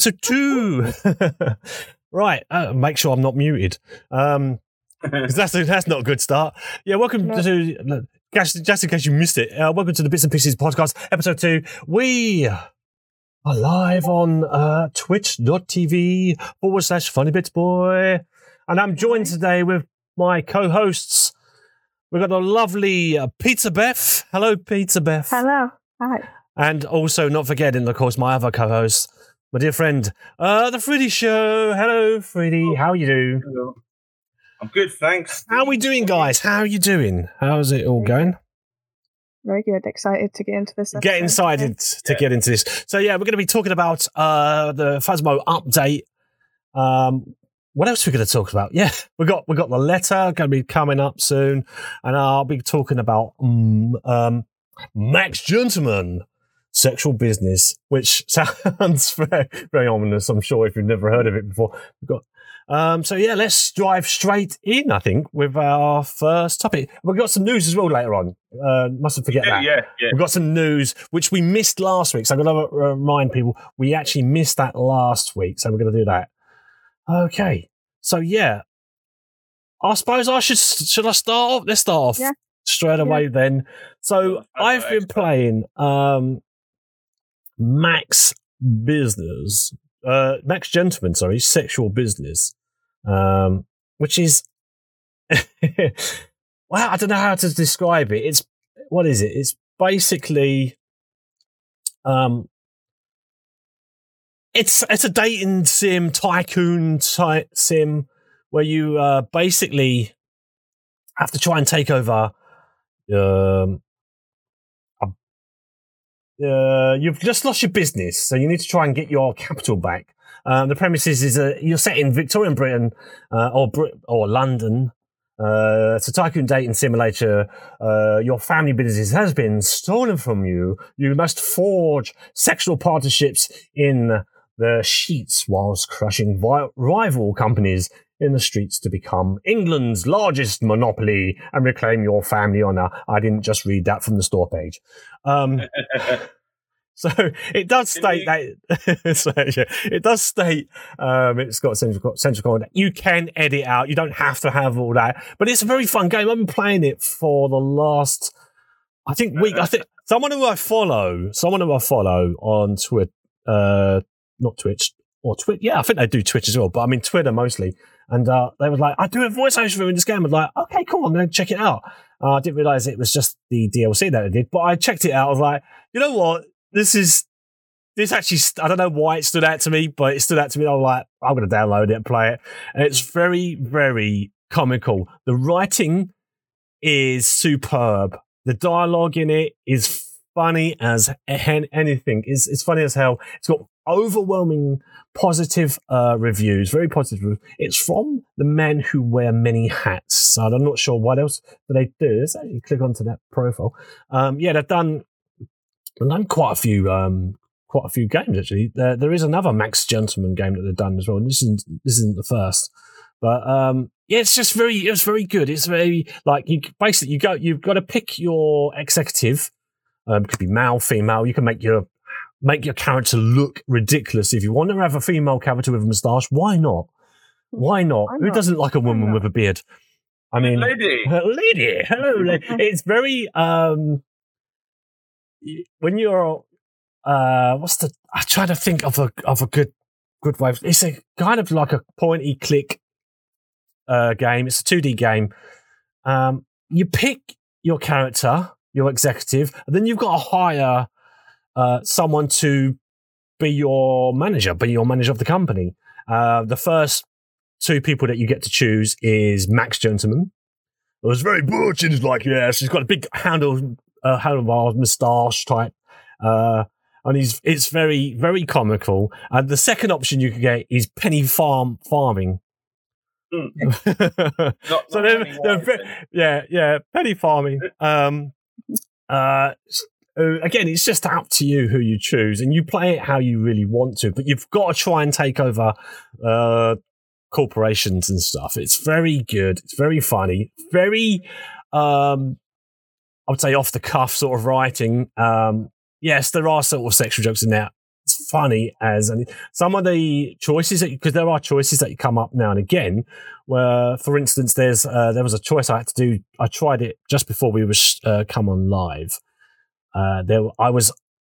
Episode two. Two. right. Uh, make sure I'm not muted. Um, because that's that's not a good start. Yeah. Welcome No. to just, just in case you missed it. Uh, welcome to the Bits and Pieces podcast, episode two. We are live on uh, Twitch.tv forward slash Funny Bits Boy, and I'm joined today with my co-hosts. We've got the lovely uh, Pizza Beth. Hello, Pizza Beth. Hello. Hi. And also, not forgetting, of course, my other co-host, my dear friend, uh, the Freddy Show. Hello, Freddy. How are you doing? Hello. I'm good, thanks. How are we doing, guys? How are you doing? How's it all going? Very good. Excited to get into this. Get episode. excited to Yeah. get into this. So yeah, we're going to be talking about uh, the Phasmo update. Um, what else are we going to talk about? Yeah, we got we got the letter going to be coming up soon, and I'll be talking about um, um, Max Gentleman sexual business, which sounds very very ominous. I'm sure if you've never heard of it before, we've got. Um, so yeah, let's dive straight in. I think with our first topic. We've got some news as well later on. Uh, mustn't forget Yeah, that. yeah, yeah. We've got some news which we missed last week. So I'm going to remind people we actually missed that last week. So we're going to do that. Okay. So yeah, I suppose I should should I start off? Let's start off Yeah. straight away then. So I've I've been playing um, Max Business, uh, Max Gentleman, sorry, Sexual Business, um, which is well, I don't know how to describe it. It's what is it? It's basically um it's it's a dating sim tycoon type sim where you uh basically have to try and take over um uh, you've just lost your business so you need to try and get your capital back um, the premise is, uh, you're set in Victorian Britain uh, or Brit- or London uh, it's a tycoon dating simulator. Uh, your family business has been stolen from you. You must forge sexual partnerships in the sheets whilst crushing vi- rival companies in the streets to become England's largest monopoly and reclaim your family honour. I didn't just read that from the store page. Um, so it does state that so, yeah, it does state um, it's got central central coordinate. You can edit out. You don't have to have all that, but it's a very fun game. I've been playing it for the last, I think week. I think someone who I follow, someone who I follow on Twitter, uh, not Twitch or Twitch. Yeah, I think they do Twitch as well, but I mean Twitter mostly. And uh, they were like, I do a voice over in this game. I was like, okay, cool. I'm going to check it out. Uh, I didn't realize it was just the DLC that I did, but I checked it out. I was like, you know what? This is this actually. I don't know why it stood out to me, but it stood out to me. I was like, I'm going to download it and play it, and it's very, very comical. The writing is superb. The dialogue in it is funny as anything. It's, it's funny as hell. It's got overwhelming positive uh, reviews, very positive. It's from the men who wear many hats. So I'm not sure what else do they do. Let's actually click onto that profile. Um, yeah, they've done they've done quite a few um, quite a few games actually. There, there is another Max Gentleman game that they've done as well. And this isn't this isn't the first, but um, yeah, it's just very it's very good. It's very like you basically you go you've got to pick your executive. Um, could be male, female. You can make your make your character look ridiculous if you want to have a female character with a moustache. Why not? Why not? Why Who doesn't like a woman with a beard? I mean, Lady. lady, hello. lady. it's very um when you're uh what's the I'm trying to think of a of a good good way. It's a kind of like a pointy click uh game. It's a 2D game. Um you pick your character, your executive, and then you've got to hire uh someone to be your manager, be your manager of the company. Uh the first two people that you get to choose is Max Gentleman. It was very butch and he's like, yeah, she's got a big handle, uh, handlebar moustache type. Uh, and he's it's very very comical. And the second option you could get is penny farm farming. Not, so not they're, they're yeah, yeah, penny farming. Um, uh, uh, again, it's just up to you who you choose, and you play it how you really want to. But you've got to try and take over uh, corporations and stuff. It's very good. It's very funny. Very, um, I would say, off the cuff sort of writing. Um, yes, there are sort of sexual jokes in there. It's funny as and some of the choices that because there are choices that come up now and again. Where, for instance, there's uh, there was a choice I had to do. I tried it just before we was uh, come on live. Uh, there, I was.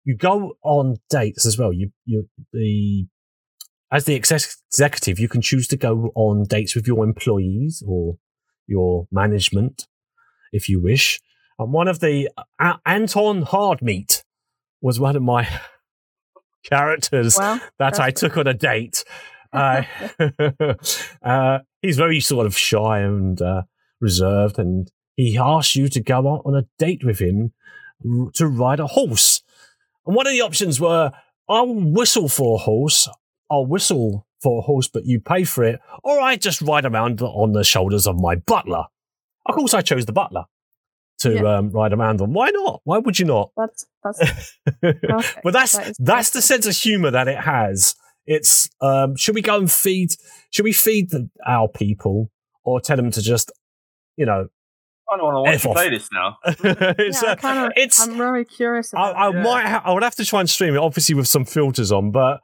You go on dates as well. You you the as the executive, you can choose to go on dates with your employees or your management if you wish. And one of the uh, Anton Hardmeat was one of my characters Well, that I took on a date. Uh, uh, he's very sort of shy and uh, reserved, and he asked you to go out on a date with him to ride a horse. And one of the options were I'll whistle for a horse, I'll whistle for a horse, but you pay for it, or I just ride around on the shoulders of my butler. Of course, I chose the butler to Yeah. um, ride around on. Why not? Why would you not? That's that's but that's That that's the sense of humor that it has. It's um, should we go and feed? Should we feed the, our people or tell them to just, you know, I don't want to watch you play this now. it's yeah, I uh, kind of, it's I'm very curious. I, About I it. Yeah. might ha- I would have to try and stream it, obviously with some filters on, but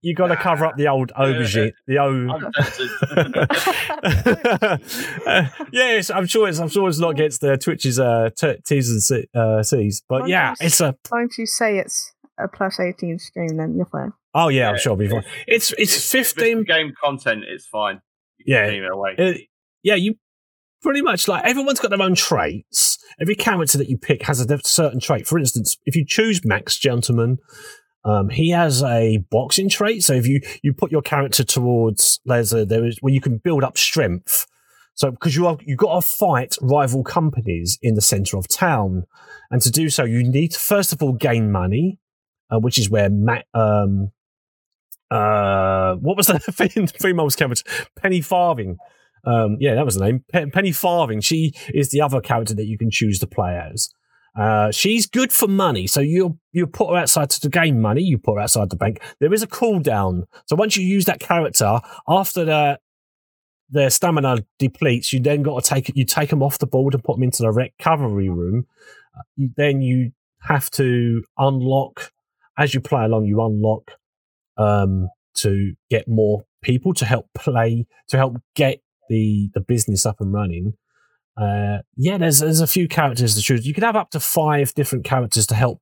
you got to Nah. cover up the old aubergine, the old. I'm tempted. Uh, yes, I'm sure it's. I'm sure it's not against the Twitch's uh, t- T's and C- uh, C's, but Well, yeah, yes. it's a. Don't you say it's a plus 18 stream, then you're fine. Oh yeah, I'm sure it'll be fine. It's it's it's fifteen. game content. It's fine. Yeah. it away. Uh, yeah, you pretty much like everyone's got their own traits. Every character that you pick has a certain trait. For instance, if you choose Max Gentleman, um, he has a boxing trait. So if you you put your character towards there's a there is where you can build up strength. So because you are you got to fight rival companies in the center of town, and to do so you need to first of all gain money, uh, which is where Matt. Um, uh, what was the female's character? Penny Farthing. Um, yeah, that was the name. Pe- Penny Farthing. She is the other character that you can choose to play as. Uh, she's good for money, so you you put her outside to gain money. You put her outside the bank. There is a cooldown, so once you use that character, after the their stamina depletes, you then got to take you take them off the board and put them into the recovery room. Uh, then you have to unlock as you play along. You unlock um, to get more people to help play to help get the the business up and running. Uh, yeah, there's there's a few characters to choose. You can have up to five different characters to help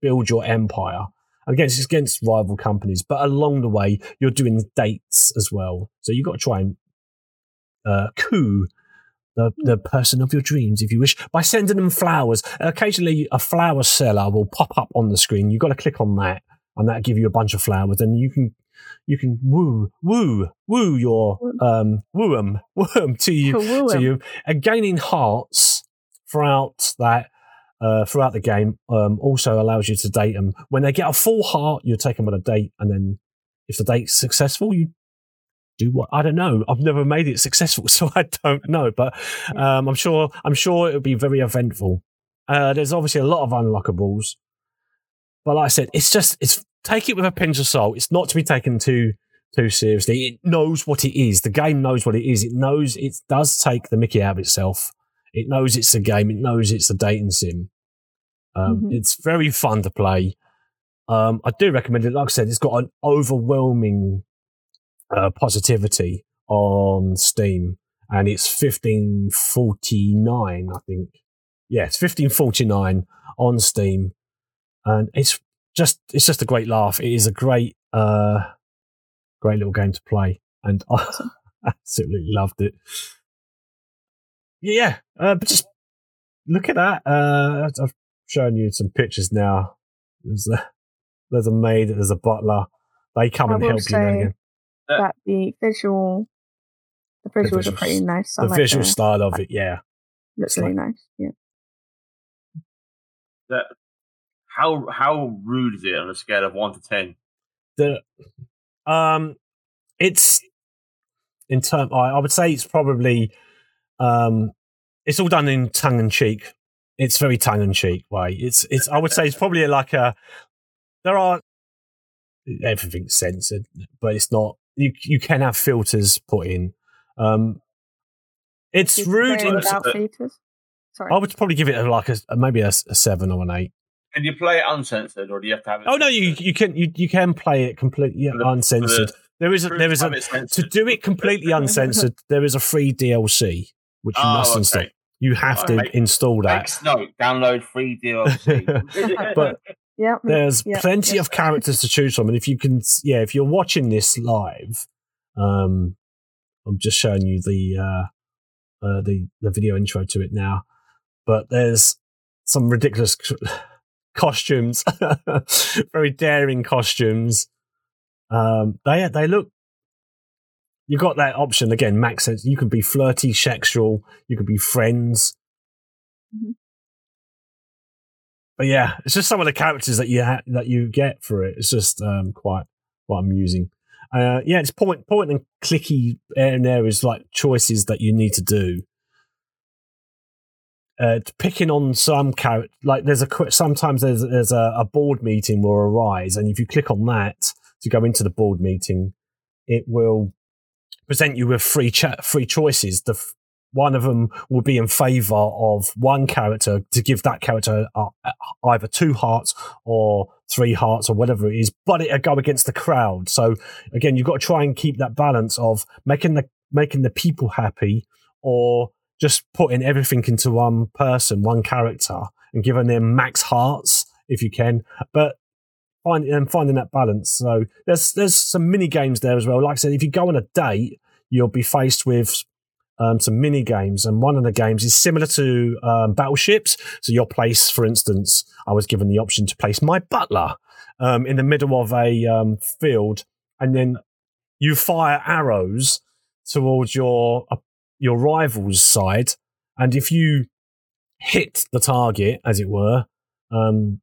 build your empire. Against against rival companies, but along the way you're doing dates as well. So you've got to try and uh, coup the the person of your dreams, if you wish, by sending them flowers. Occasionally, a flower seller will pop up on the screen. You've got to click on that, and that give you a bunch of flowers. And you can you can woo woo woo your um woo 'em woo 'em to you To woo to you and gaining hearts throughout that uh, throughout the game um, also allows you to date them when they get a full heart you take them on a date and then if the date's successful you do what I don't know I've never made it successful so I don't know but um, I'm sure I'm sure it'll be very eventful uh, there's obviously a lot of unlockables but like I said it's just it's take it with a pinch of salt it's not to be taken too too seriously. It knows what it is. The game knows what it is. It knows it does take the Mickey out of itself. It knows it's a game. It knows it's a dating sim. Um, Mhm. It's very fun to play. Um, I do recommend it. Like I said, it's got an overwhelming uh, positivity on Steam, and it's fifteen forty nine. I think. Yeah, it's fifteen forty nine on Steam, and it's just it's just a great laugh. It is a great uh, great little game to play, and I absolutely loved it. Yeah, uh, but just look at that. Uh, I've shown you some pictures now. There's a there's a maid, there's a butler. They come I and help you say- again. That the visual, the visuals are visuals. pretty nice. I The like visual the- style of it, yeah. looks it's really nice. Yeah. That, how how rude is it on a scale of one to ten? the um it's in term I, I would say it's probably um it's all done in tongue and cheek it's very tongue and cheek way it's it's i would say it's probably like a there are everything's censored but it's not you you can have filters put in um it's Did you rude play in, without filters? Sorry. i would probably give it a, like a maybe a seven or an eight Can you play it uncensored, or do you have to have it? Oh no, you you can you, you can play it completely For the- uncensored. the there is a, there is a to do it completely uncensored. There is a free DLC which you Oh, must okay. install. You have to Alright. install that. Makes note. Download free DLC. But Yeah. there's yeah, plenty yeah. of characters to choose from, and if you can, yeah, if you're watching this live, um, I'm just showing you the uh, uh, the the video intro to it now. But there's some ridiculous costumes, very daring costumes. Um, they they look. You've got that option again. Max says you can be flirty, sexual. You can be friends. Mhm. But yeah, it's just some of the characters that you ha- that you get for it. It's just um, quite quite amusing. Uh, yeah, it's point point and clicky and there is like choices that you need to do. Uh, picking on some character, like there's a sometimes there's there's a, a board meeting will arise, and if you click on that to go into the board meeting, it will present you with free cha- free choices. The f- one of them will be in favour of one character to give that character uh, either two hearts or three hearts or whatever it is, but it'll go against the crowd. So again, you've got to try and keep that balance of making the making the people happy or just putting everything into one person, one character, and giving them max hearts if you can. But finding and finding that balance. So there's there's some mini games there as well. Like I said, if you go on a date, you'll be faced with um, some mini games, and one of the games is similar to um, battleships. So your place, for instance, I was given the option to place my butler um, in the middle of a um, field, and then you fire arrows towards your uh, your rival's side, and if you hit the target, as it were, um,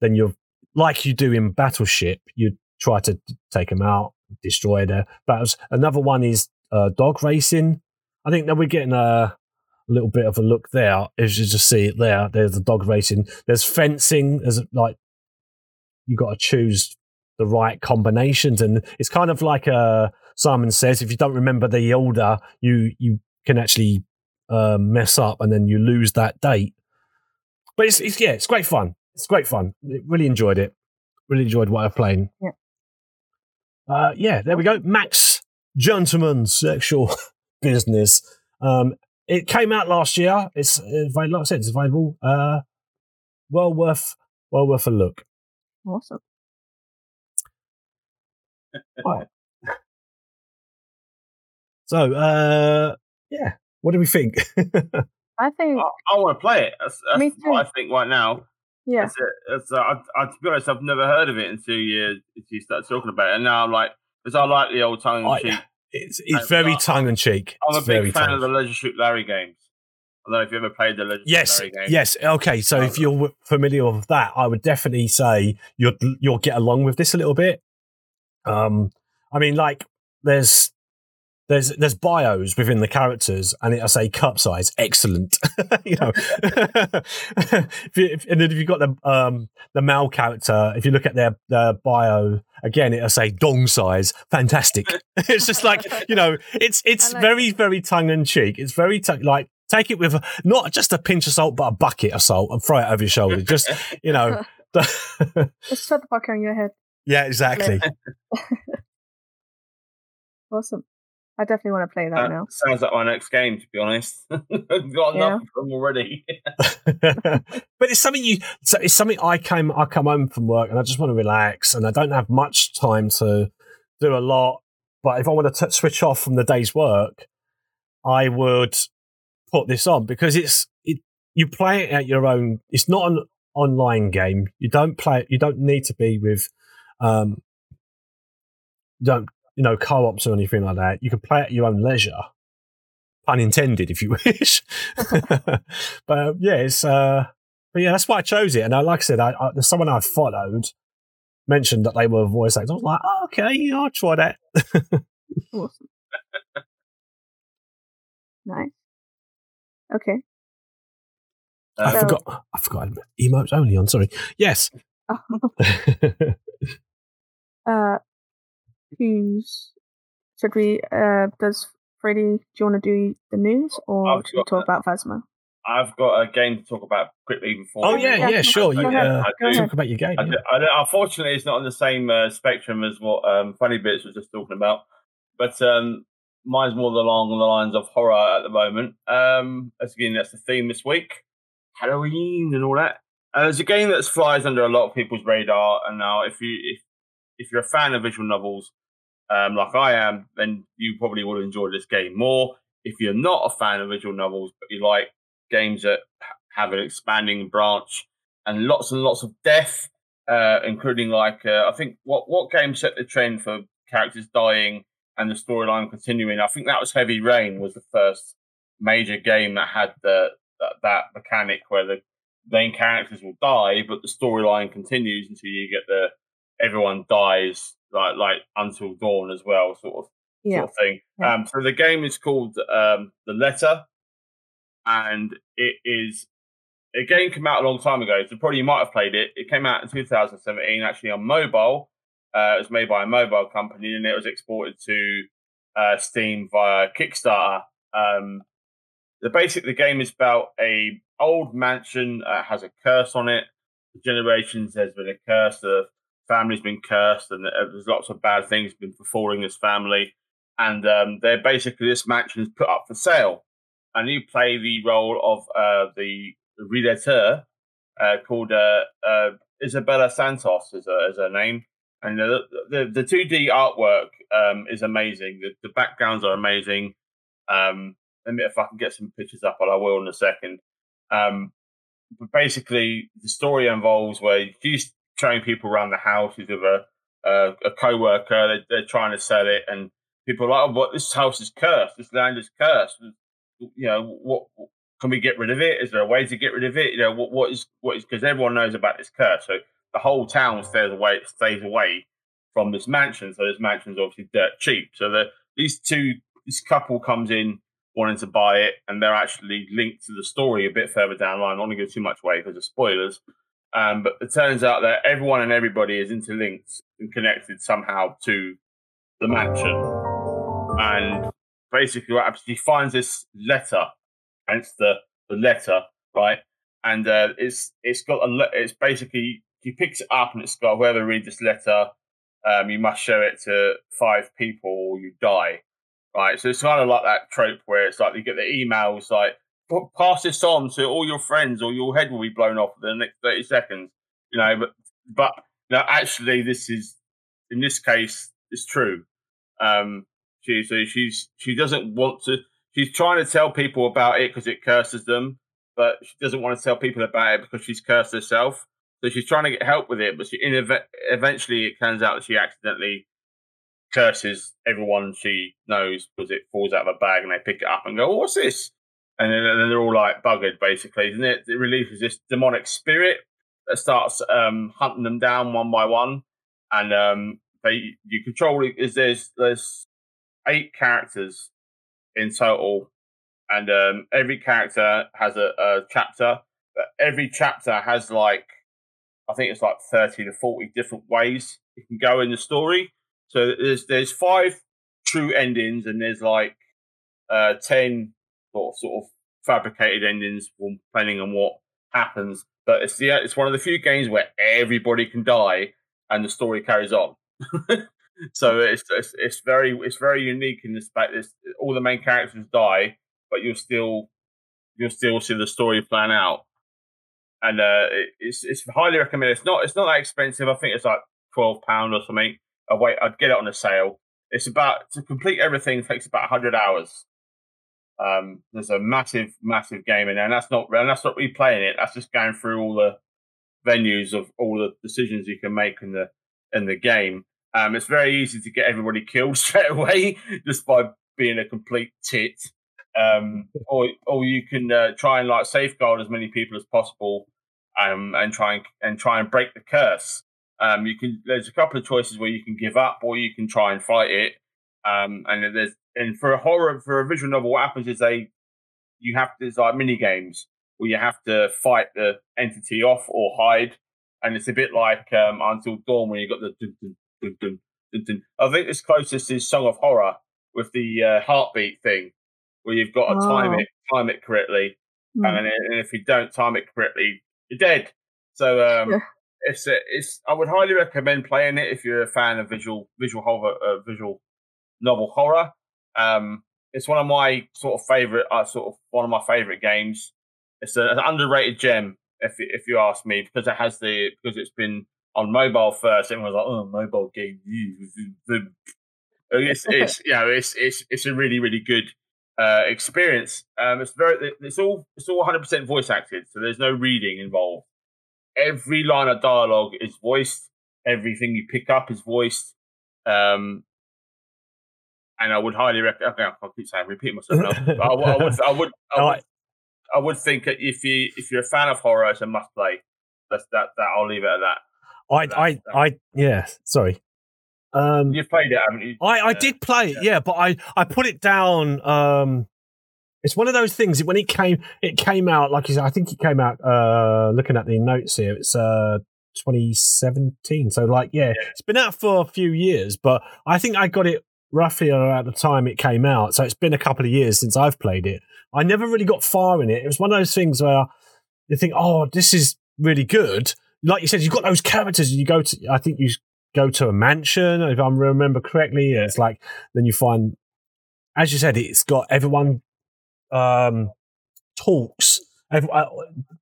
then you're like you do in Battleship. You try to take them out, destroy their battles. Another one is uh, dog racing. I think that we're getting a little bit of a look there. As you just see it there, there's the dog racing. There's fencing. There's like you got to choose the right combinations, and it's kind of like uh, Simon says. If you don't remember the order, you you can actually uh, mess up, and then you lose that date. But it's, it's yeah, it's great fun. It's great fun. Really enjoyed it. Really enjoyed what I'm playing. Yeah. Uh, yeah, there we go. Max Gentleman Sexual Business. Um, it came out last year. It's uh, like I said, it's available. Uh, well worth well worth a look. Awesome. Right. So, uh, yeah, what do we think? I think, I, I want to play it. That's, that's Me too. what I think right now. yeah, That's it. That's, uh, I, I, to be honest, I've never heard of it until you, until you started talking about it. And now I'm like, because I like the old tongue in cheek. It's it's very tongue in cheek. I'm a It's big fan of the Leisure Larry games. I don't know if you ever played the Leisure Yes, games. yes. Okay, so if you're familiar with that, I would definitely say you'll you'll get along with this a little bit. Um, I mean, like there's there's there's bios within the characters, and it'll say cup size, excellent. you know, if you, if, and then if you've got the um the male character, if you look at their their bio again, it'll say dong size, fantastic. it's just like you know, it's it's like very very tongue in cheek. It's very tongue like take it with not just a pinch of salt, but a bucket of salt and throw it over your shoulder. Just you know. just put the bucket on your head. yeah, exactly. Awesome. I definitely want to play that That now. sounds like my next game, to be honest. I've got Yeah. enough of them already. but it's something you. So it's something I came. I come home from work and I just want to relax, and I don't have much time to do a lot. But if I want to t- switch off from the day's work, I would put this on because it's it. You play it at your own. It's not an online game. You don't play. You don't need to be with. Um, don't you know co-ops or anything like that. You can play at your own leisure. Pun intended, if you wish. but uh, yeah, it's uh, but yeah, that's why I chose it. And I, like I said, I, I, there's someone I followed mentioned that they were voice actors. I was like, oh, okay, I'll try that. Awesome. nice. Okay. I Uh, So- forgot. I forgot. Emotes only on. Sorry. Yes. uh, who's should we? Uh, does Freddie? Do you want to do the news, or I've should we got talk about Phasmo? I've got a game to talk about quickly before. Oh we yeah, yeah, sure. You uh, Go ahead. talk about your game. I yeah. d- I d- unfortunately, it's not on the same uh, spectrum as what um, Funny Bits was just talking about, but um, mine's more along the lines of horror at the moment. Um, as again, that's the theme this week, Halloween and all that. And there's a game that flies under a lot of people's radar. And now, if you if if you're a fan of visual novels, um, like I am, then you probably will enjoy this game more. If you're not a fan of visual novels, but you like games that have an expanding branch and lots and lots of death, uh, including like uh, I think what what game set the trend for characters dying and the storyline continuing. I think that was Heavy Rain was the first major game that had the that, that mechanic where the main characters will die, but the storyline continues until you get the everyone dies like like until dawn as well, sort of Yeah. sort of thing. Yeah. Um, so the game is called um, The Letter, and it is a game came out a long time ago. So probably you might have played it. It came out in 2017, actually on mobile. Uh, it was made by a mobile company, and it was exported to uh, Steam via Kickstarter. Um, the basic the game is about a old mansion uh, has a curse on it. For generations there's been a curse. The family's been cursed, and uh, there's lots of bad things been befalling this family. And um, they're basically this mansion is put up for sale, and you play the role of uh, the realtor uh, called uh, uh, Isabella Santos is her, is her name. And the the the two D artwork um, is amazing. The, the backgrounds are amazing. Um, let me if I can get some pictures up, I will in a second. Um, but basically, the story involves where she's showing people around the houses of a a, a co-worker. They're, they're trying to sell it, and people are like, "Oh, what? This house is cursed. This land is cursed. You know, what can we get rid of it? Is there a way to get rid of it? You know, what what is what is because everyone knows about this curse. So the whole town stays away stays away from this mansion. So this mansion's obviously dirt cheap. So the these two this couple comes in wanting to buy it, and they're actually linked to the story a bit further down the line. I don't want to give too much away because of spoilers. Um, but it turns out that everyone and everybody is interlinked and connected somehow to the mansion. And basically, what happens? He finds this letter, and it's the the letter, right? And uh, it's it's got a le- it's basically he picks it up and it's got whoever reads this letter, um, you must show it to five people or you die, right? So it's kind of like that trope where it's like you get the emails like "Pa- pass this on to all your friends or your head will be blown off in the next thirty seconds, you know. But but actually, this is in this case it's true. Um, she so she's she doesn't want to. She's trying to tell people about it because it curses them, but she doesn't want to tell people about it because she's cursed herself. So she's trying to get help with it, but she eventually it turns out that she accidentally curses everyone she knows because it falls out of a bag and they pick it up and go, oh, "What's this?" And then, and then they're all like buggered, basically. And it, it releases this demonic spirit that starts um, hunting them down one by one, and um, they you control. Is there's there's eight characters in total, and um, every character has a, a chapter. But every chapter has like I think it's like thirty to forty different ways you can go in the story. So there's there's five true endings, and there's like uh, ten sort of, sort of fabricated endings, depending on what happens. But it's the it's one of the few games where everybody can die and the story carries on. so it's, it's it's very it's very unique in this fact. This all the main characters die, but you'll still you'll still see the story plan out. And uh, it's it's highly recommended. It's not it's not that expensive. I think it's like twelve pound or something. I wait, I'd get it on a sale. It's about to complete everything takes about hundred hours. Um, there's a massive, massive game in there, and that's not and that's not replaying it. That's just going through all the venues of all the decisions you can make in the in the game. Um, it's very easy to get everybody killed straight away just by being a complete tit. Um, or or you can uh, try and like safeguard as many people as possible, um, and try and and try and break the curse. Um, you can. There's a couple of choices where you can give up, or you can try and fight it. Um, and there's and for a horror for a visual novel, what happens is they you have there's like mini games where you have to fight the entity off or hide, and it's a bit like um, Until Dawn when you got the dun, dun, dun, dun, dun, dun. I think this closest is Song of Horror with the uh, heartbeat thing, where you've got to time Oh. it time it correctly. Hmm. and, and if you don't time it correctly, you're dead. So um, Yeah. it's it's. I would highly recommend playing it if you're a fan of visual visual horror, uh, visual novel horror. Um, it's one of my sort of favorite, uh, sort of one of my favorite games. It's a, an underrated gem, if you- if you ask me, because it has the because it's been on mobile first. Everyone's like, oh, mobile game. It's, it's you know it's it's it's a really really good uh, experience. Um, it's very it's all it's all 100 percent voice acted, so there's no reading involved. Every line of dialogue is voiced. Everything you pick up is voiced. Um, and I would highly recommend. Okay, I'll keep saying repeat myself now. But I, would- I would I would I would, I would think that if you if you're a fan of horror, it's a must play. That's that that I'll leave it at that. I, I, I, yeah. Sorry. Um, You've played it, haven't you? I, I Yeah. did play it, yeah, but I, I put it down. Um, it's one of those things when it came, it came out like you said. I think it came out. Uh, looking at the notes here, it's uh 2017. So like, yeah, it's been out for a few years, but I think I got it roughly around the time it came out. So it's been a couple of years since I've played it. I never really got far in it. It was one of those things where you think, oh, this is really good. Like you said, you've got those characters, and you go to. I think you go to a mansion, if I remember correctly. It's like then you find, as you said, it's got everyone um, talks. Every, uh,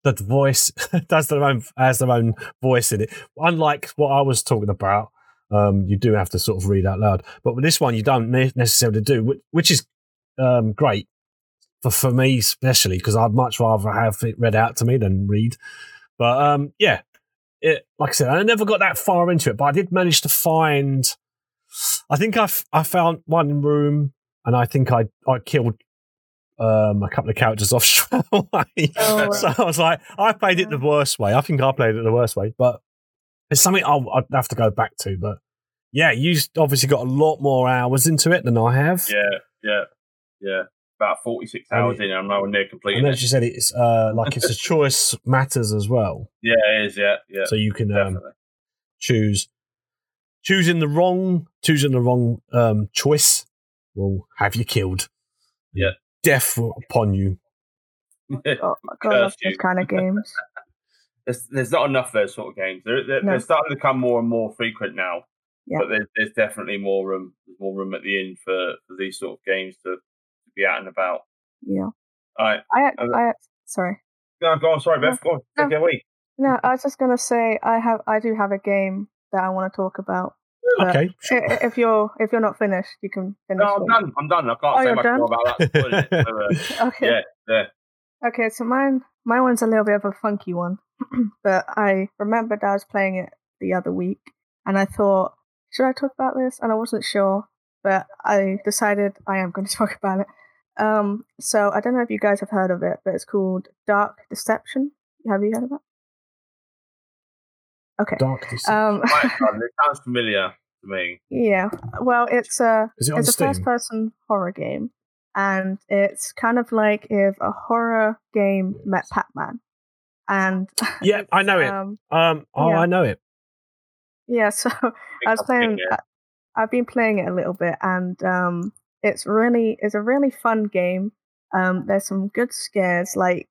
the voice does their own has their own voice in it. Unlike what I was talking about, um, you do have to sort of read out loud. But with this one, you don't necessarily do, which, which is um, great for for me especially because I'd much rather have it read out to me than read. But um, yeah, it like I said, I never got that far into it, but I did manage to find. I think I f- I found one room, and I think I I killed um, a couple of characters off straight away. Oh, so I was like, I played it the worst way. I think I played it the worst way, but it's something I'll, I'd have to go back to. But yeah, you obviously got a lot more hours into it than I have. Yeah, yeah, yeah. About 46 And hours it- in, I'm nowhere near completing And it. as you said, it's uh, like it's a choice matters as well. Yeah, it is. Yeah, yeah, So you can um, choose choosing the wrong choosing the wrong um, choice will have you killed. Yeah. death upon you. Oh, God, I love you. those kind of games. There's, there's not enough of those sort of games. They're, they're, No. they're starting to become more and more frequent now. Yeah. But there's, there's definitely more room. There's more room at the inn for, for these sort of games to, to be out and about. Yeah. All right, I, ac- Uh, I, sorry. go on, go on. Sorry, Beth. Go on. Take No. it away. No, I was just gonna say I have, I do have a game that I want to talk about. Okay, sure. If you're, if you're not finished, you can finish. No, I'm when- done. I'm done. I can't Oh, say you're much done? more about that. So, uh, Okay. yeah, yeah. Okay, so mine my one's a little bit of a funky one, but I remembered I was playing it the other week, and I thought, should I talk about this? And I wasn't sure, but I decided I am going to talk about it. Um, so I don't know if you guys have heard of it, but it's called Dark Deception. Have you heard of that? Okay. Dark Deception. Um, it sounds familiar to me. yeah. Well, it's a it on it's a first person horror game, and it's kind of like if a horror game met Pac Man. And yeah, I know it. um, Um, oh, yeah. I know it. Yeah, so I was playing. I- I've been playing it a little bit, and um, it's really it's a really fun game. Um, there's some good scares. Like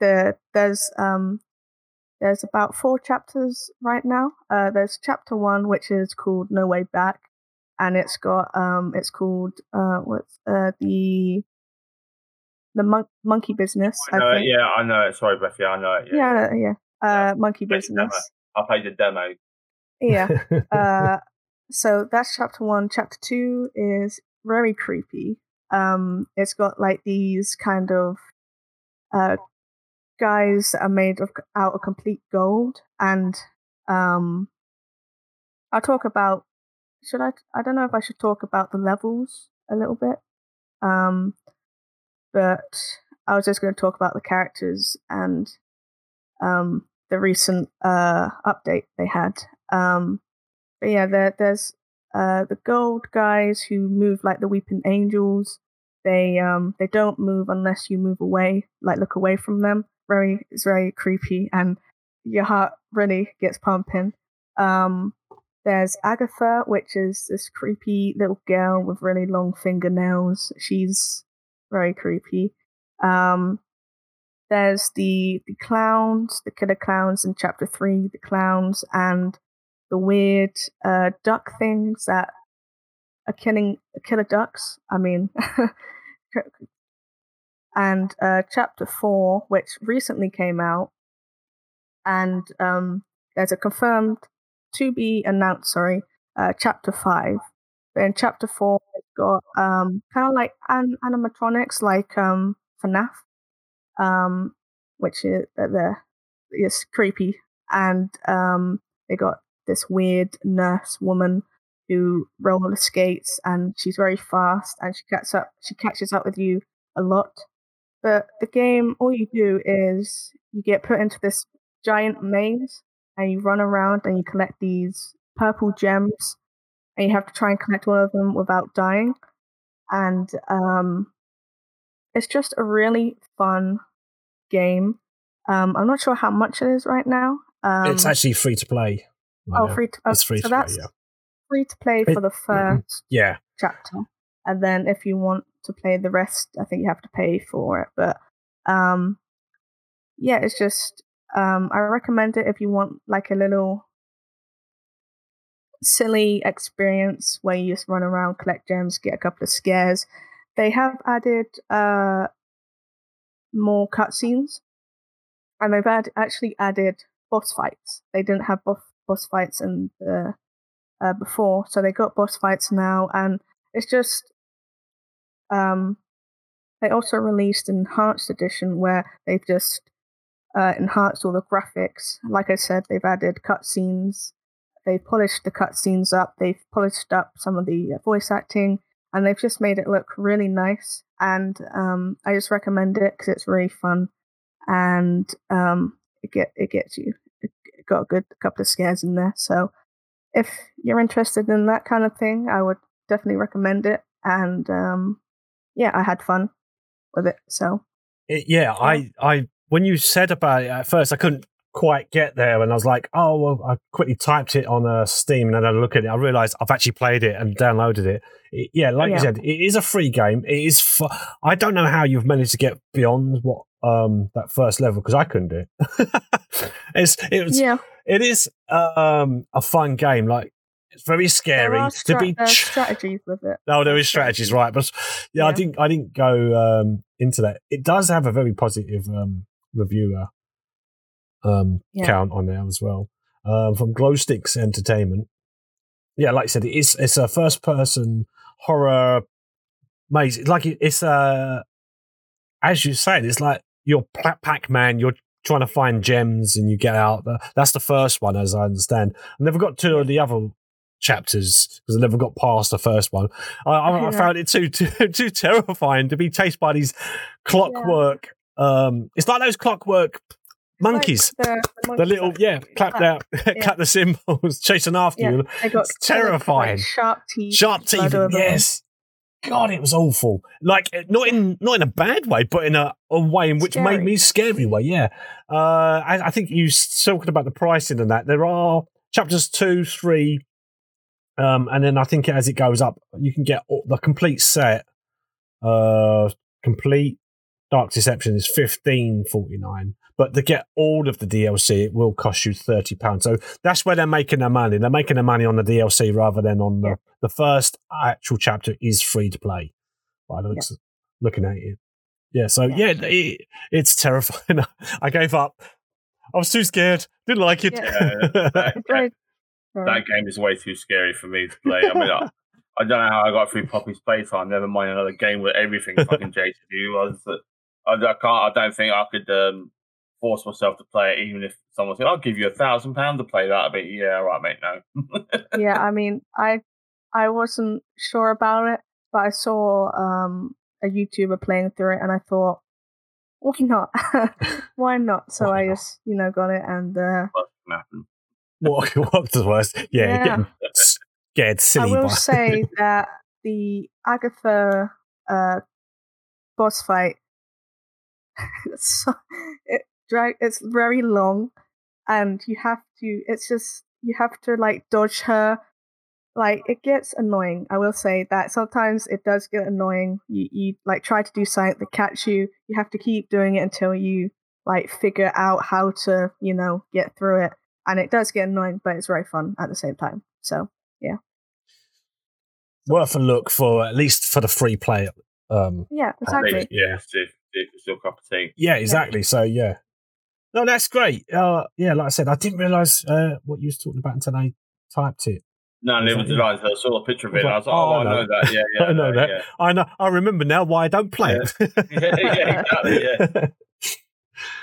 the there's um there's about four chapters right now. Uh, there's chapter one, which is called No Way Back, and it's got um it's called uh what's uh the the mon- monkey business. I know it. think. Yeah, I know it. Sorry, Beth. Yeah, I know it. Yeah, yeah, yeah. Uh, monkey business. I played the demo. Yeah. uh, so that's chapter one. Chapter two is very creepy. Um, it's got like these kind of uh, guys that are made of out of complete gold, and um, I'll talk about. Should I? I don't know if I should talk about the levels a little bit. Um, but I was just going to talk about the characters and um, the recent uh, update they had. Um, but yeah, there, there's uh, the gold guys who move like the weeping angels. They um they don't move unless you move away, like look away from them. Very it's very creepy, and your heart really gets pumping. Um, there's Agatha, which is this creepy little girl with really long fingernails. She's very creepy. Um, there's the the clowns, the killer clowns in chapter three, the clowns and the weird uh, duck things that are killing killer ducks. I mean, and uh, chapter four, which recently came out, and um, there's a confirmed to be announced. Sorry, uh, chapter five. But in chapter four, it's got um, kind of like an- animatronics, like um, FNAF, um, which is uh, the is creepy, and um, they got this weird nurse woman who roller skates, and she's very fast, and she catches up. She catches up with you a lot. But the game, all you do is you get put into this giant maze, and you run around and you collect these purple gems, and you have to try and connect one of them without dying. And um, it's just a really fun game. Um, I'm not sure how much it is right now. Um, it's actually free to play. Right oh, now. free to oh, it's free so to play, yeah. free to play for the 1st yeah chapter, and then if you want to play the rest, I think you have to pay for it. But um, yeah, it's just um, I recommend it if you want like a little silly experience where you just run around, collect gems, get a couple of scares. They have added uh, more cutscenes, and they've add- actually added boss fights. They didn't have boss boss fights in the uh, before, so they got boss fights now, and it's just um, they also released an enhanced edition where they've just uh, enhanced all the graphics. Like I said, they've added cutscenes, they've polished the cutscenes up, they've polished up some of the voice acting, and they've just made it look really nice. And um, I just recommend it because it's really fun, and um, it get it gets you. It got a good couple of scares in there. So if you're interested in that kind of thing, I would definitely recommend it. And um, yeah, I had fun with it. So it, yeah, I I when you said about it at first, I couldn't quite get there, and I was like, oh well, I quickly typed it on uh, Steam, and then I look at it, I realized I've actually played it and downloaded it. it yeah, like yeah. you said, it is a free game. It is. Fu- I don't know how you've managed to get beyond what um that first level because I couldn't do it. it's it was yeah. It is um a fun game. Like it's very scary stra- to be uh, strategies with it. No, there is strategies, right? But yeah, yeah, I didn't. I didn't go um, into that. It does have a very positive um, reviewer um, yeah. count on there as well um, from Glowsticks Entertainment. Yeah, like I said, it's it's a first person horror maze. It's like it's a uh, as you said, it's like you're Pac Man. You're trying to find gems and you get out. That's the first one, as I understand. I never got to the other chapters because I never got past the first one. I, I, I found it too, too too terrifying to be chased by these clockwork. Yeah. Um, it's like those clockwork monkeys. Like the, the, the, little yeah, clapped clap. out, yeah. clap the cymbals, chasing after yeah. you. it's terrifying. Like sharp teeth. Sharp teeth. Yes. God, it was awful. Like eh, not in not in a bad way, but in a, a way in which scary. made me scary way. Yeah. Uh, I, I think you talking about the pricing and that. There are chapters two, three, um, and then I think as it goes up, you can get the complete set. Uh, complete Dark Deception is fifteen forty nine, but to get all of the DLC, it will cost you thirty pounds. So that's where they're making their money. They're making their money on the DLC rather than on the the first actual chapter is free to play. By the yeah. looking at it, yeah. So yeah, yeah it, it's terrifying. I gave up. I was too scared. Didn't like it. Yeah. that game is way too scary for me to play. I mean, I, I don't know how I got through Poppy's Playtime. Never mind another game where everything fucking chased you. I, was, I, I, can't. I don't think I could um, force myself to play it, even if someone said, "I'll give you a thousand pound to play that." I'd be, "Yeah, right, mate, no." yeah, I mean, I I wasn't sure about it, but I saw um, a YouTuber playing through it, and I thought, why not? why not? So why I not? just, you know, got it and. Uh, what, what's the worst? Yeah, yeah. getting scared silly. I will say that the Agatha uh, boss fight, it's, it drag, it's very long, and you have to. It's just you have to like dodge her. Like it gets annoying. I will say that sometimes it does get annoying. You you like try to do something to catch you. You have to keep doing it until you like figure out how to you know get through it, and it does get annoying, but it's very fun at the same time. So yeah, worth a look for at least for the free play. Um, yeah, exactly. Yeah, if, if it's your cup of tea. Yeah, exactly. Yeah. So yeah, no, that's great. Uh, yeah, like I said, I didn't realize uh, what you was talking about until I typed it. No, never did I. I saw a picture of it. I was like, oh, oh I, know. I know that. Yeah, yeah. I know that. Yeah. I know. I remember now why I don't play yeah. it. yeah, yeah, exactly. Yeah.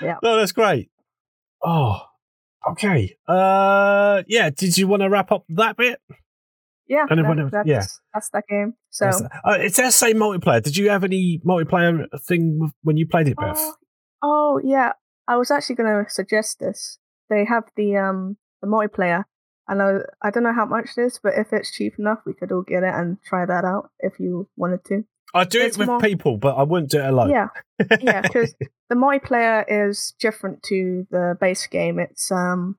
yeah. No, that's great. Oh, okay. Uh, yeah. Did you want to wrap up that bit? Yeah, that, that's, yeah, that's that game. So uh, it's that same multiplayer. Did you have any multiplayer thing when you played it, Beth? Oh, oh yeah, I was actually going to suggest this. They have the um the multiplayer, and I I don't know how much it is, but if it's cheap enough, we could all get it and try that out if you wanted to. I do it's it with more... people, but I wouldn't do it alone. Yeah, yeah, because the multiplayer is different to the base game. It's um,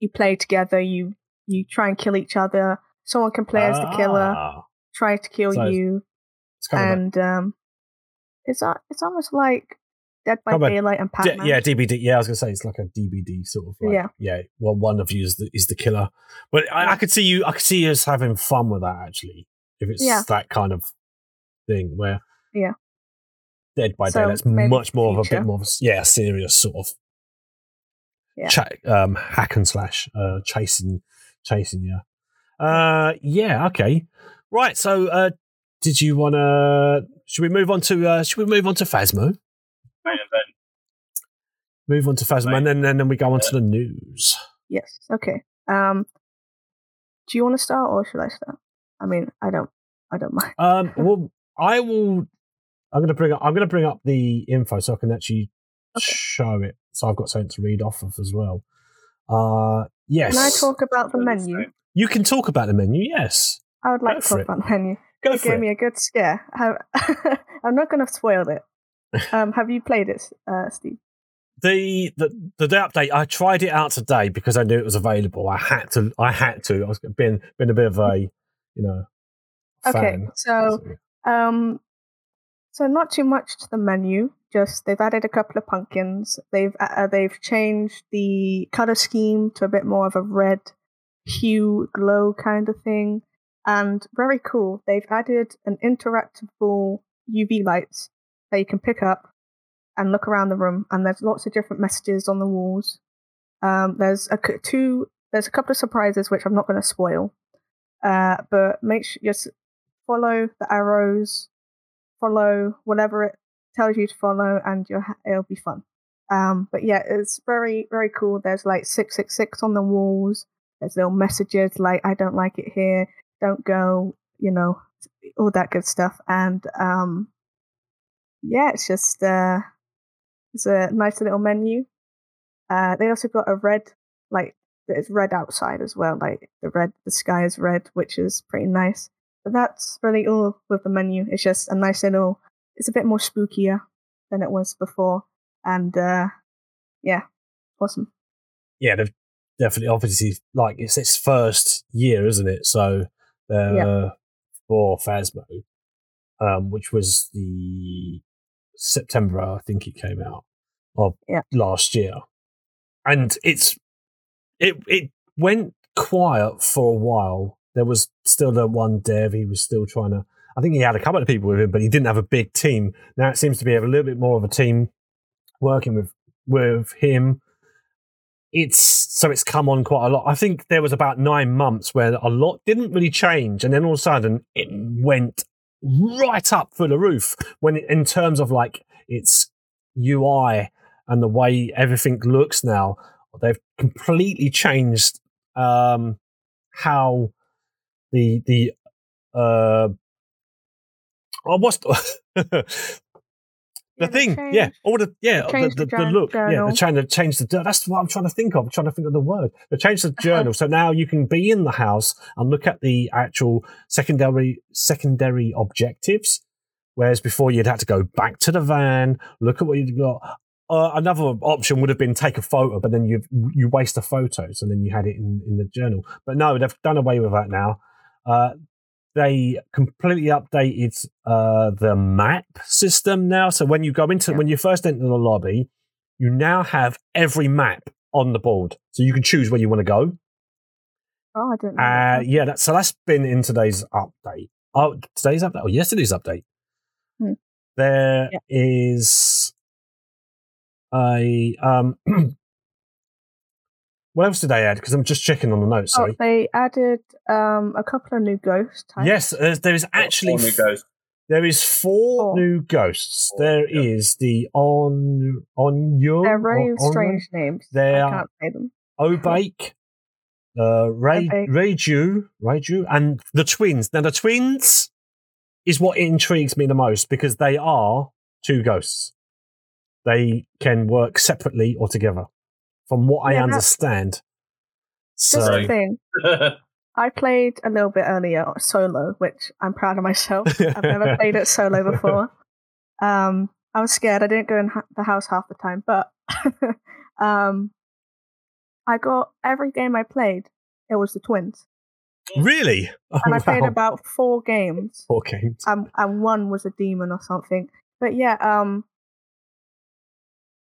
you play together, you you try and kill each other. Someone can play ah. as the killer, ah. try to kill so you, and like... um, it's it's almost like Dead by Daylight and Pac-Man. D- yeah, DBD. Yeah, I was gonna say it's like a DBD sort of. Like, yeah. Yeah. Well, one of you is the is the killer, but I, I could see you. I could see us having fun with that actually. If it's yeah. that kind of thing where. Yeah. Dead by so Daylight's much more of a bit more of a yeah serious sort of. Yeah. Ch- um, hack and slash, uh, chasing, chasing you. Uh, yeah. Okay. Right. So, uh, did you want to? Should we move on to? Uh, should we move on to Phasmo? Main event. Move on to Phasmo, and then, and then we go on to the news. Yes. Okay. Um, do you want to start, or should I start? I mean, I don't. I don't mind. Um. Well, I will. I'm going to bring up. I'm going to bring up the info so I can actually okay. show it. So I've got something to read off of as well. Uh. Yes. Can I talk about the menu? You can talk about the menu. Yes. I would like Go to talk it. about the menu. Go it for gave it. me a good scare. I'm not going to spoil it, um, have you played it, uh, Steve? The, the the update. I tried it out today because I knew it was available. I had to. I had to. I was been been a bit of a, you know. Okay, fan. so um, so not too much to the menu. Just they've added a couple of pumpkins. They've uh, uh they've changed the color scheme to a bit more of a red hue glow kind of thing, and very cool. They've added an interactable UV lights that you can pick up and look around the room, and there's lots of different messages on the walls. Um, there's a two. There's a couple of surprises which I'm not going to spoil, uh, but make sure you follow the arrows, follow whatever it tells you to follow, and it'll be fun. Um, but yeah, it's very very cool. There's like six six six on the walls. There's little messages like "I don't like it here," "Don't go," you know, all that good stuff. And um, yeah, it's just uh, it's a nice little menu. Uh, they also got a red, like it's red outside as well. Like the red, the sky is red, which is pretty nice. But that's really all with the menu. It's just a nice little. It's a bit more spookier than it was before, and uh, yeah, awesome. Yeah, they've definitely, obviously, like it's its first year, isn't it? So, uh, yeah. for Phasmo, um, which was the September, I think it came out of yeah. last year, and it's it it went quiet for a while. There was still the one dev. He was still trying to. I think he had a couple of people with him, but he didn't have a big team. Now it seems to be a little bit more of a team working with with him. It's so it's come on quite a lot. I think there was about nine months where a lot didn't really change, and then all of a sudden it went right up for the roof when in terms of like its UI and the way everything looks now. They've completely changed um, how the the uh, oh, what's the, the thing, change, yeah, all the yeah, the, the, the, look, journal. yeah, they're trying to change the. That's what I'm trying to think of. I'm trying to think of the word. They changed the uh-huh. journal, so now you can be in the house and look at the actual secondary secondary objectives. Whereas before you'd have to go back to the van, look at what you've got. Uh, another option would have been take a photo, but then you you waste the photos and then you had it in, in the journal. But no, they've done away with that now. Uh, they completely updated uh, the map system now. So when you go into yeah. when you first enter the lobby, you now have every map on the board, so you can choose where you want to go. Oh, I didn't know. Uh, that. yeah, that's, so that's been in today's update. Oh, today's update or yesterday's update. Hmm. There Yeah. is a um. what else did they add? Because I'm just checking on the notes. Oh, Sorry. they added um, a couple of new ghost types. yes, there's, there is actually All new ghosts. there is four Four. new ghosts. Four, There yeah. is the on on your They're very strange names. They I are- can't say them. Obake, uh, Ray, Obake. Raiju, Raiju, and the twins. Now, the twins is what intrigues me the most because they are two ghosts. They can work separately or together, from what I Yeah, that- understand. So, Just the thing. I played a little bit earlier solo, which I'm proud of myself. I've never played it solo before. Um, I was scared. I didn't go in ha- the house half the time, but um, I got every game I played. It was the twins, really, oh, and I played about four games. four games. um, and one was a demon or something. But yeah, um,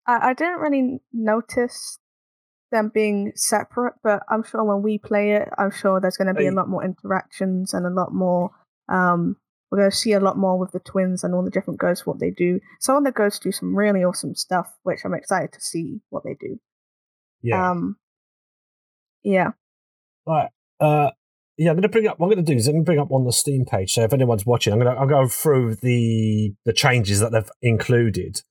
I, I didn't really notice them being separate, but I'm sure when we play it, I'm sure there's going to be a lot more interactions and a lot more. Um, we're going to see a lot more with the twins and all the different ghosts, what they do. Some of the ghosts do some really awesome stuff, which I'm excited to see what they do. Yeah. Um, yeah. Right. Uh, yeah, I'm going to bring up. What I'm going to do is I'm going to bring up on the Steam page. So if anyone's watching, I'm going to I'll go through the the changes that they've included.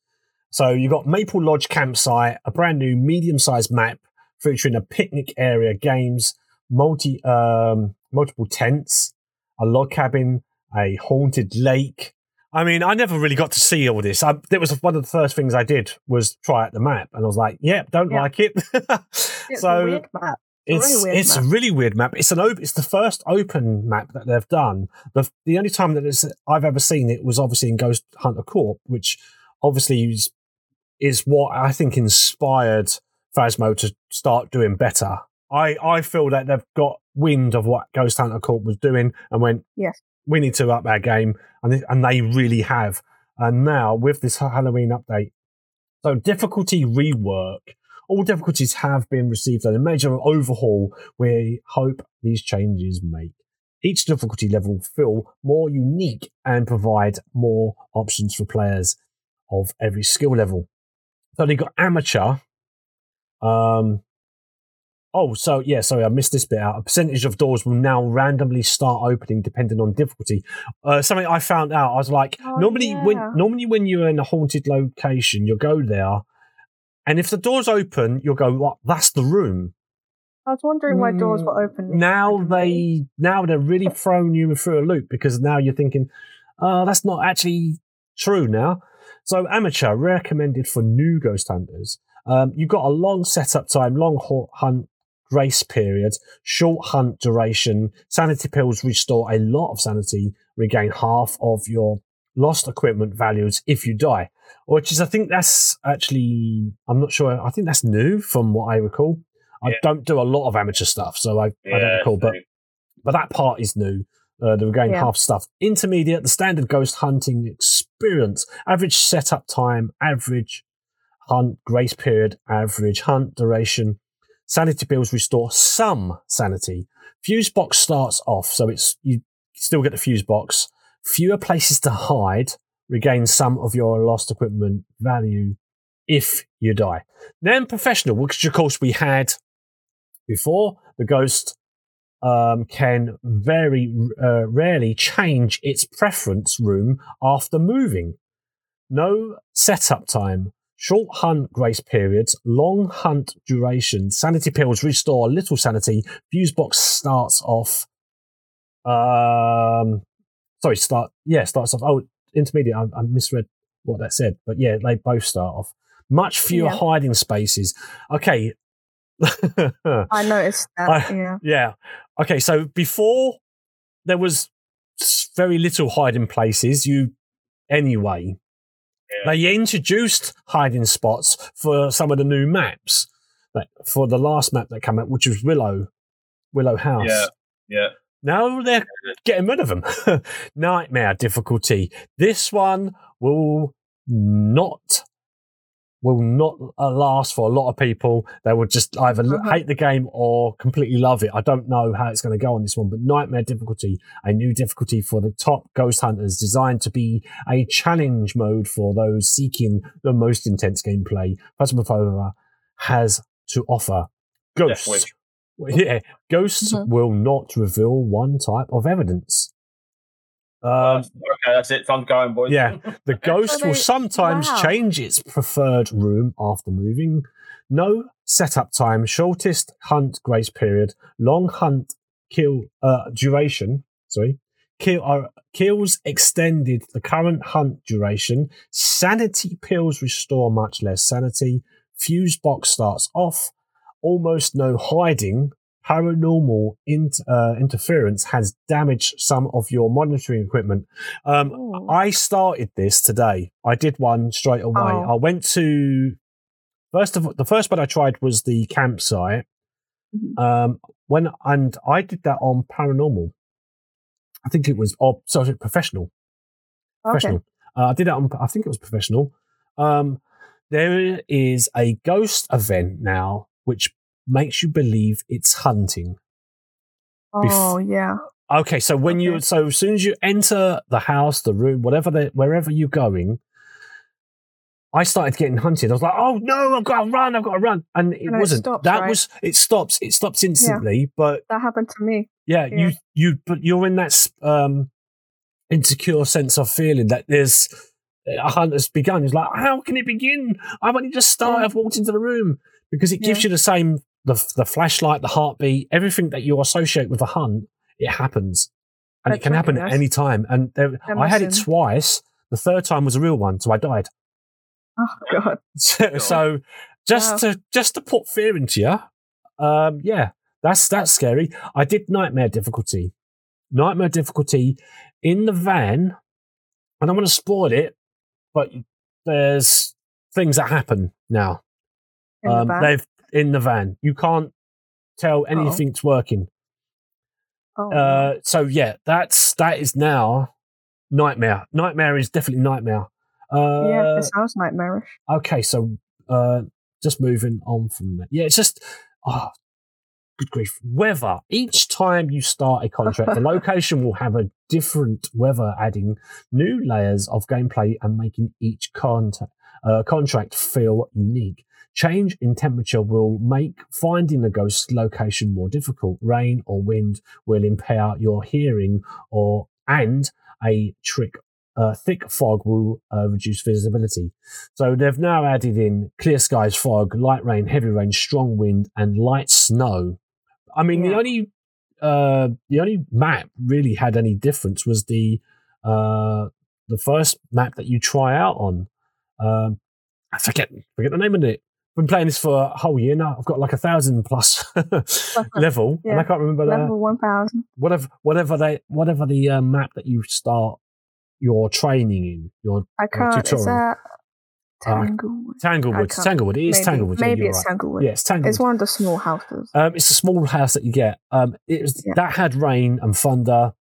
So you've got Maple Lodge campsite, a brand new medium-sized map featuring a picnic area, games, multi um, multiple tents, a log cabin, a haunted lake. I mean, I never really got to see all this. I, that was one of the first things I did was try out the map, and I was like, "Yeah, don't Yeah. like it." It's so a map. it's really weird it's a really weird map. It's an op- it's the first open map that they've done. The the only time that it's, I've ever seen it was obviously in Ghost Hunter Corp, which obviously is is what I think inspired Phasmo to start doing better. I I feel that they've got wind of what Ghost Hunter Corp was doing and went, Yes. we need to up our game, and they, and they really have. And now with this Halloween update, so difficulty rework. All difficulties have been received and a major overhaul we hope these changes make. Each difficulty level feel more unique and provide more options for players of every skill level. So they got amateur. Um Oh, so yeah, sorry, I missed this bit out. A percentage of doors will now randomly start opening depending on difficulty. Uh, something I found out. I was like, Oh, normally when normally when you're in a haunted location, you'll go there, and if the doors open, you'll go, "What? That's the room." I was wondering why doors Mm, were open. Now they now they're really throwing you through a loop because now you're thinking, "Oh, that's not actually true." Now, so amateur recommended for new ghost hunters. Um, you've got a long setup time, long hunt grace period, short hunt duration. Sanity pills restore a lot of sanity, regain half of your lost equipment values if you die. Which is, I think that's actually, I'm not sure. I think that's new from what I recall. I Yeah. don't do a lot of amateur stuff, so I, I don't Yeah, recall. But but that part is new. Uh, the regain Yeah. half stuff. Intermediate, the standard ghost hunting experience. Average setup time, average hunt grace period, average hunt duration. Sanity pills restore some sanity. Fuse box starts off, so it's you still get the fuse box. Fewer places to hide. Regain some of your lost equipment value if you die. Then professional, which of course we had before. The ghost um, can very uh, rarely change its preference room after moving. No setup time, short hunt grace periods, long hunt duration, sanity pills restore little sanity, fuse box starts off. Um, sorry, start, yeah, starts off. Oh, intermediate, I, I misread what that said, but yeah, they both start off. Much fewer Yeah. hiding spaces. Okay. I noticed that. I- yeah. yeah. Okay. So before there was very little hiding places. You anyway. Yeah. They introduced hiding spots for some of the new maps. Like for the last map that came out, which was Willow, Willow House. Yeah. Yeah. Now they're getting rid of them. Nightmare difficulty. This one will not will not uh, last for a lot of people. They will just either Uh-huh. hate the game or completely love it. I don't know how it's going to go on this one, but Nightmare difficulty, a new difficulty for the top ghost hunters, designed to be a challenge mode for those seeking the most intense gameplay. Phasmophobia has to offer. Ghosts. Yeah, ghosts Mhm. will not reveal one type of evidence. Um, okay, that's it. Time going, boys. yeah. The ghost they- will sometimes wow. change its preferred room after moving. No setup time, shortest hunt grace period, long hunt kill uh, duration. Sorry, kill uh, kills extended the current hunt duration. Sanity pills restore much less sanity. Fuse box starts off. Almost no hiding. Paranormal in, uh, interference has damaged some of your monitoring equipment. Um, Ooh. I started this today. I did one straight away. Oh. I went to first of all, the first one I tried was the campsite. Mhm. Um, when and I did that on paranormal. I think it was oh, sorry, professional. Okay. Professional. Uh, I did that on. I think it was professional. Um, there is a ghost event now which makes you believe it's hunting. Oh yeah. Okay, so when you so as soon as you enter the house, the room, whatever the wherever you're going, I started getting hunted. I was like, "Oh no, I've got to run! I've got to run!" And it And wasn't. stops, that right? was it. Stops. It stops instantly. But That happened to me. yeah, Yeah. you you but you're in that um insecure sense of feeling that there's a hunt has begun. It's like, how can it begin? I've only just started. I've walked into the room because it gives you the same the the flashlight, the heartbeat, everything that you associate with a hunt. It happens, and it can right, happen at any time. And there, I had it twice. The third time was a real one, so I died. Oh god. So, so just Wow. to just to put fear into you, um, yeah, that's that's scary. I did nightmare difficulty, nightmare difficulty in the van. And I don't want to spoil it, but there's things that happen now. In the um. They've in the van. You can't tell anything's working. Oh, Uh, so yeah, that's that is now nightmare. Nightmare is definitely nightmare. Uh, yeah, it sounds nightmarish. Okay, so uh, just moving on from that. Yeah, it's just oh, good grief. Weather. Each time you start a contract, the location will have a different weather, adding new layers of gameplay and making each contact, uh, contract feel unique. Change in temperature will make finding the ghost location more difficult. Rain or wind will impair your hearing, or and a trick uh, thick fog will uh, reduce visibility. So they've now added in clear skies, fog, light rain, heavy rain, strong wind, and light snow. I mean, the only uh, the only map really had any difference was the uh, the first map that you try out on. Um, I forget forget the name of it. Been playing this for a whole year now. I've got like a thousand plus level, and I can't remember the Level one thousand. whatever whatever they whatever the uh, map that you start your training in your I can't. Tutorial. a Uh, Tanglewood. Tanglewood. Tanglewood. It is maybe, Tanglewood. yeah, Maybe you're it's right. Tanglewood. Yeah, it's Tanglewood. It's one of the small houses. Um, it's a small house that you get. Um, it was Yeah. that had rain and thunder,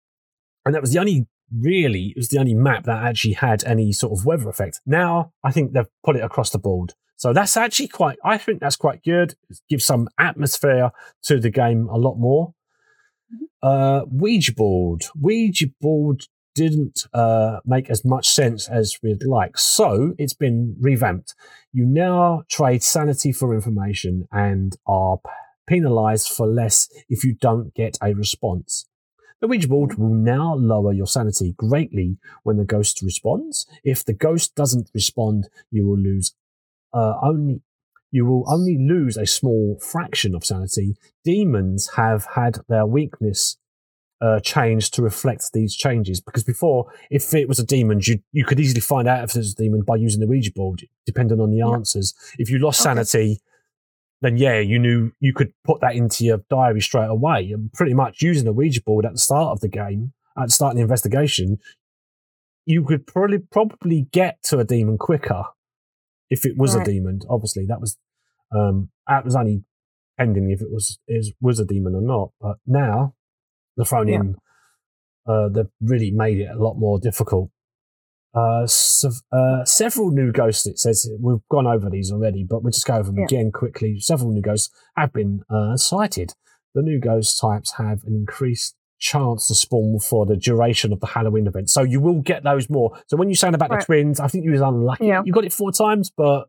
and that was the only really it was the only map that actually had any sort of weather effect. Now I think they've put it across the board, so that's actually quite. I think that's quite good. It gives some atmosphere to the game a lot more. Uh, Ouija board. Ouija board didn't uh, make as much sense as we'd like, so it's been revamped. You now trade sanity for information and are penalized for less if you don't get a response. The Ouija board will now lower your sanity greatly when the ghost responds. If the ghost doesn't respond, you will lose uh, only you will only lose a small fraction of sanity. Demons have had their weakness uh, changed to reflect these changes because before, if it was a demon, you you could easily find out if it was a demon by using the Ouija board, depending on the Yeah. answers. If you lost Okay. sanity, then yeah, you knew you could put that into your diary straight away. And pretty much using a Ouija board at the start of the game, at the start of the investigation, you could probably probably get to a demon quicker if it was Right. a demon. Obviously, that was um that was only pending if it was is was a demon or not. But now they're thrown Yeah. in. Uh, they've really made it a lot more difficult. uh, uh, several new ghosts. It says we've gone over these already, but we'll just go over them yeah. again quickly. Several new ghosts have been uh, sighted. The new ghost types have an increased chance to spawn for the duration of the Halloween event, so you will get those more. So when you're saying about right. the twins, I think you was unlucky. Yeah. You got it four times, but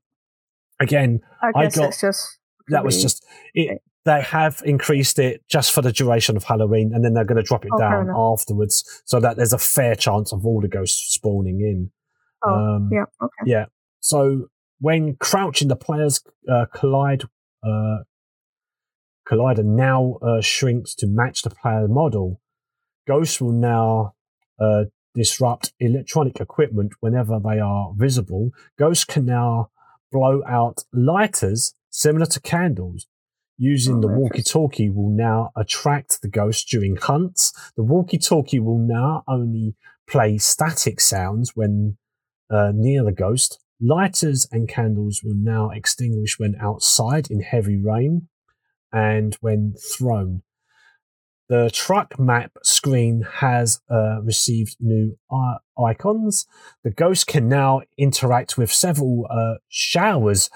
again, I, I got just that was just it they have increased it just for the duration of Halloween, and then they're going to drop it oh, down afterwards, so that there's a fair chance of all the ghosts spawning in. Oh, um, yeah, okay. Yeah. So when crouching, the players uh, collide. Uh, collider now uh, shrinks to match the player model. Ghosts will now uh, disrupt electronic equipment whenever they are visible. Ghosts can now blow out lighters similar to candles Using oh, the walkie talkie will now attract the ghost during hunts. The walkie talkie will now only play static sounds when uh, near the ghost. Lighters and candles will now extinguish when outside in heavy rain and when thrown. The truck map screen has uh, received new uh, icons. The ghost can now interact with several uh, showers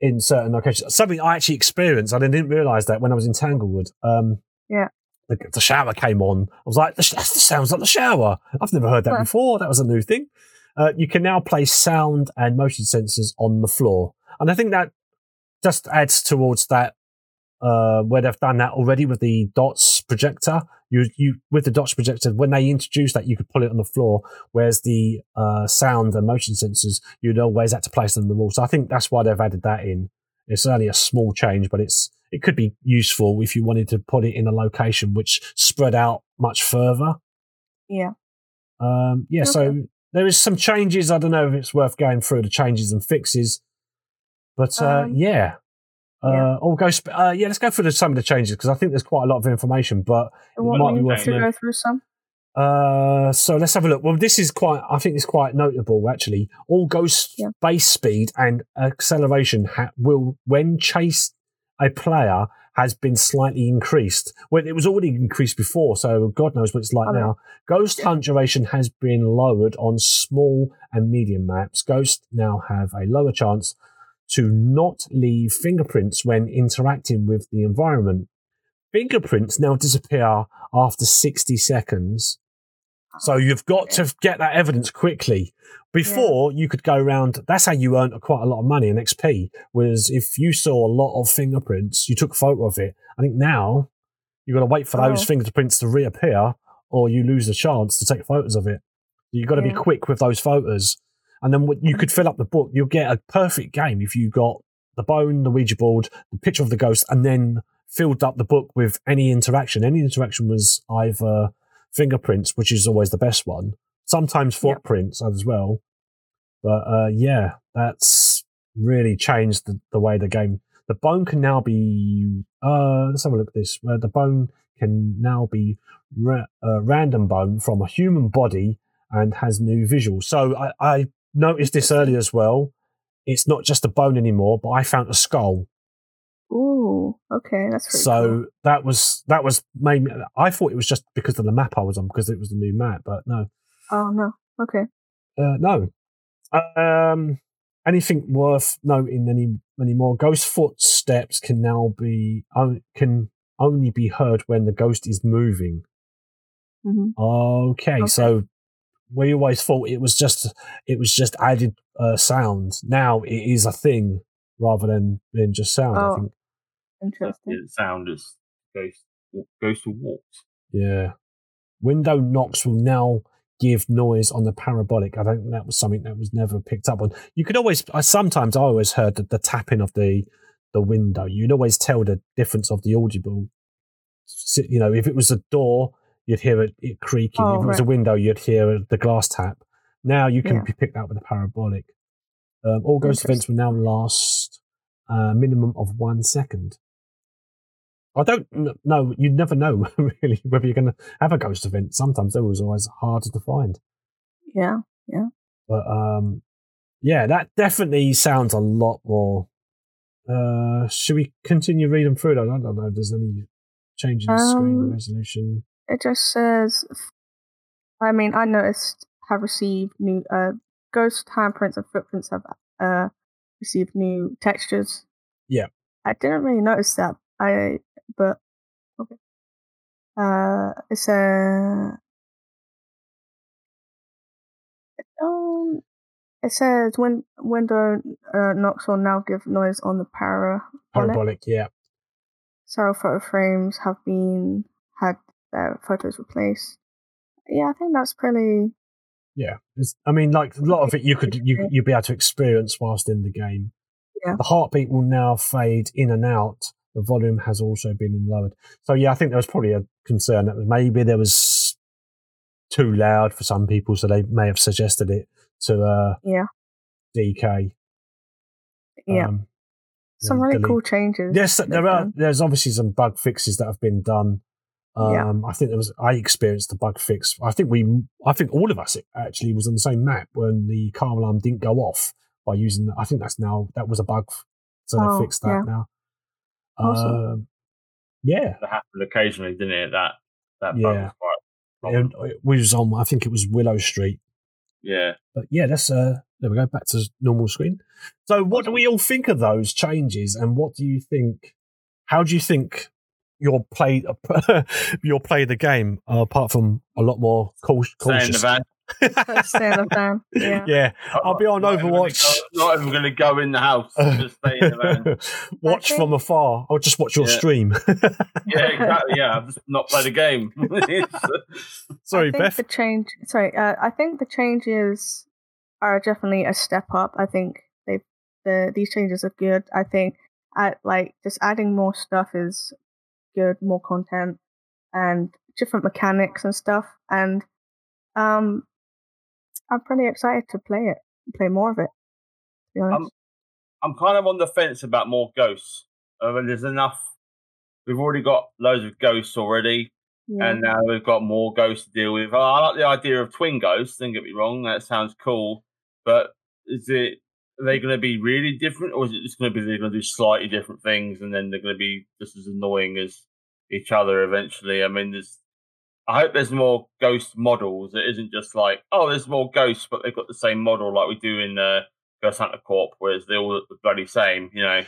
in certain locations. Something I actually experienced. I didn't realize that when I was in Tanglewood. Um, yeah. The, the, shower came on. I was like, that sounds like the shower. I've never heard that huh. before. That was a new thing. Uh, you can now place sound and motion sensors on the floor. And I think that just adds towards that uh, where they've done that already with the dots projector. You you with the dots projector when they introduced that you could pull it on the floor, whereas the uh, sound and motion sensors you'd always had to place them on the wall. So I think that's why they've added that in. It's only a small change, but it's it could be useful if you wanted to put it in a location which spread out much further. Yeah. Um, yeah. Okay. So there is some changes. I don't know if it's worth going through the changes and fixes, but uh, um, yeah. Uh, or go. Sp- uh, yeah, let's go through the, some of the changes because I think there's quite a lot of information, but it might be worth to go through some. Uh, so let's have a look. Well, this is quite. I think it's quite notable actually. All ghost yeah. base speed and acceleration ha- will, when chase a player, has been slightly increased. Well, it was already increased before, so God knows what it's like now. Ghost hunt duration has been lowered on small and medium maps. Ghosts now have a lower chance to not leave fingerprints when interacting with the environment. Fingerprints now disappear after 60 seconds. So oh, you've got to get that evidence quickly. Before yeah. you could go around, that's how you earned quite a lot of money in XP. Was if you saw a lot of fingerprints, you took a photo of it. I think now you've got to wait for those oh. fingerprints to reappear, or you lose the chance to take photos of it. You've got to yeah. be quick with those photos and then you could fill up the book. You'll get a perfect game if you got the bone, the Ouija board, the picture of the ghost, and then filled up the book with any interaction. Any interaction was either fingerprints, which is always the best one, sometimes footprints yep. as well. But uh, yeah, that's really changed the, the, way the game. The bone can now be. Uh, let's have a look at this. Where the bone can now be ra- uh, random bone from a human body and has new visuals. So I, I noticed this earlier as well. It's not just a bone anymore, but I found a skull. Ooh, okay, that's so cool. that was that was maybe I thought it was just because of the map I was on because it was the new map, but no. Oh no, okay. Uh, no. Um, anything worth noting any anymore? Ghost footsteps can now be can only be heard when the ghost is moving. Mm-hmm. Okay, okay, so we always thought it was just it was just added uh, sound. Now it is a thing rather than being just sound. Oh, I think. Interesting. sound is goes goes to walks. Yeah. Window knocks will now give noise on the parabolic. I think that was something that was never picked up on. You could always, I sometimes I always heard the, the tapping of the the window. You'd always tell the difference of the audible. You know, if it was a door, you'd hear it, it creaking. Oh, if it was right. a window, you'd hear the glass tap. Now you can yeah. picked up with a parabolic. Um, all ghost events will now last a uh, minimum of one second. I don't know. You never know really whether you're going to have a ghost event. Sometimes they're always harder to find. Yeah, yeah. But um, yeah, that definitely sounds a lot more. Uh, should we continue reading through? I don't know if there's any change in the um, screen resolution it just says, I mean, I noticed have received new uh, ghost handprints and footprints have uh, received new textures. Yeah. I didn't really notice that. I but okay. Uh, it's a. Um, it says when window uh, knocks will now give noise on the para Parabolic, yeah. Several photo frames have been had photos replaced. Yeah, I think that's pretty. Yeah, it's, I mean, like a lot of it, you could you you'd be able to experience whilst in the game. Yeah. The heartbeat will now fade in and out. The volume has also been lowered. So yeah, I think there was probably a concern that maybe there was too loud for some people, so they may have suggested it to uh, Yeah. DK. Yeah, Um, some really delete- cool changes. Yes, there are. done. There's obviously some bug fixes that have been done. Um, Yeah. I think there was. I experienced the bug fix. I think we. I think all of us actually was on the same map when the car alarm didn't go off by using. I think that's now that was a bug, so Oh, they fixed that yeah. now. Awesome. Um, yeah, That happened occasionally, didn't it? That that bug Yeah. was quite. it, it was on. I think it was Willow Street. Yeah. But yeah, that's uh there we go, back to normal screen. So what do we all think of those changes and what do you think how do you think you'll play you'll play the game uh, apart from a lot more cau- Stay in the cautious? van. Stay in the van. Yeah. yeah, I'll be on Not even gonna Overwatch. go- Not even going to go in the house. Just stay in the van. watch think- from afar. I'll just watch your Yeah. stream. Yeah, exactly. Yeah, I've just not played the game. Sorry, I think Beth. the change. Sorry, uh, I think the changes are definitely a step up. I think they the these changes are good. I think at like just adding more stuff is good, more content and different mechanics and stuff. And um, I'm pretty excited to play it, play more of it. To be honest. Um, I'm kind of on the fence about more ghosts. I mean, there's enough. We've already got loads of ghosts already, yeah. and now we've got more ghosts to deal with. I like the idea of twin ghosts. Don't get me wrong, that sounds cool. But is it? Are they going to be really different, or is it just going to be they're going to do slightly different things, and then they're going to be just as annoying as each other eventually? I mean, there's. I hope there's more ghost models. It isn't just like, oh, there's more ghosts, but they've got the same model like we do in uh, Ghost Hunter Corp, whereas they're all the bloody same, you know.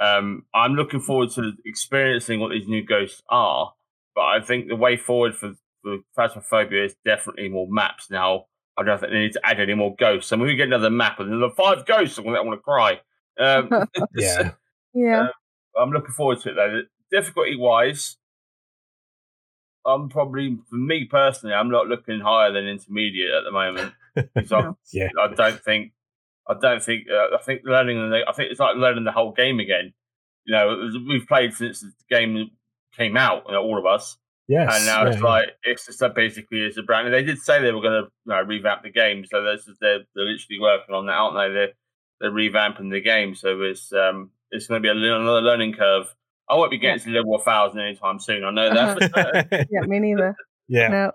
Um, I'm looking forward to experiencing what these new ghosts are, but I think the way forward for, for Phasmophobia is definitely more maps now. I don't think they need to add any more ghosts. And when we get another map and there's five ghosts, I'm going to want to cry. Um, yeah. yeah. I'm looking forward to it though. Difficulty wise, I'm probably, for me personally, I'm not looking higher than intermediate at the moment. because I, Yeah. I don't think, I don't think, uh, I think learning, the, I think it's like learning the whole game again. You know, we've played since the game came out, you know, all of us, Yes. and now yeah, it's yeah. like it's just a, basically it's a brand. And they did say they were going to you know, revamp the game, so this is, they're they're literally working on that, aren't they? They're they're revamping the game, so it's um it's going to be a, little- another learning curve. I won't be getting to level 1000 anytime soon. I know that. for certain. Yeah. Me neither. yeah. No.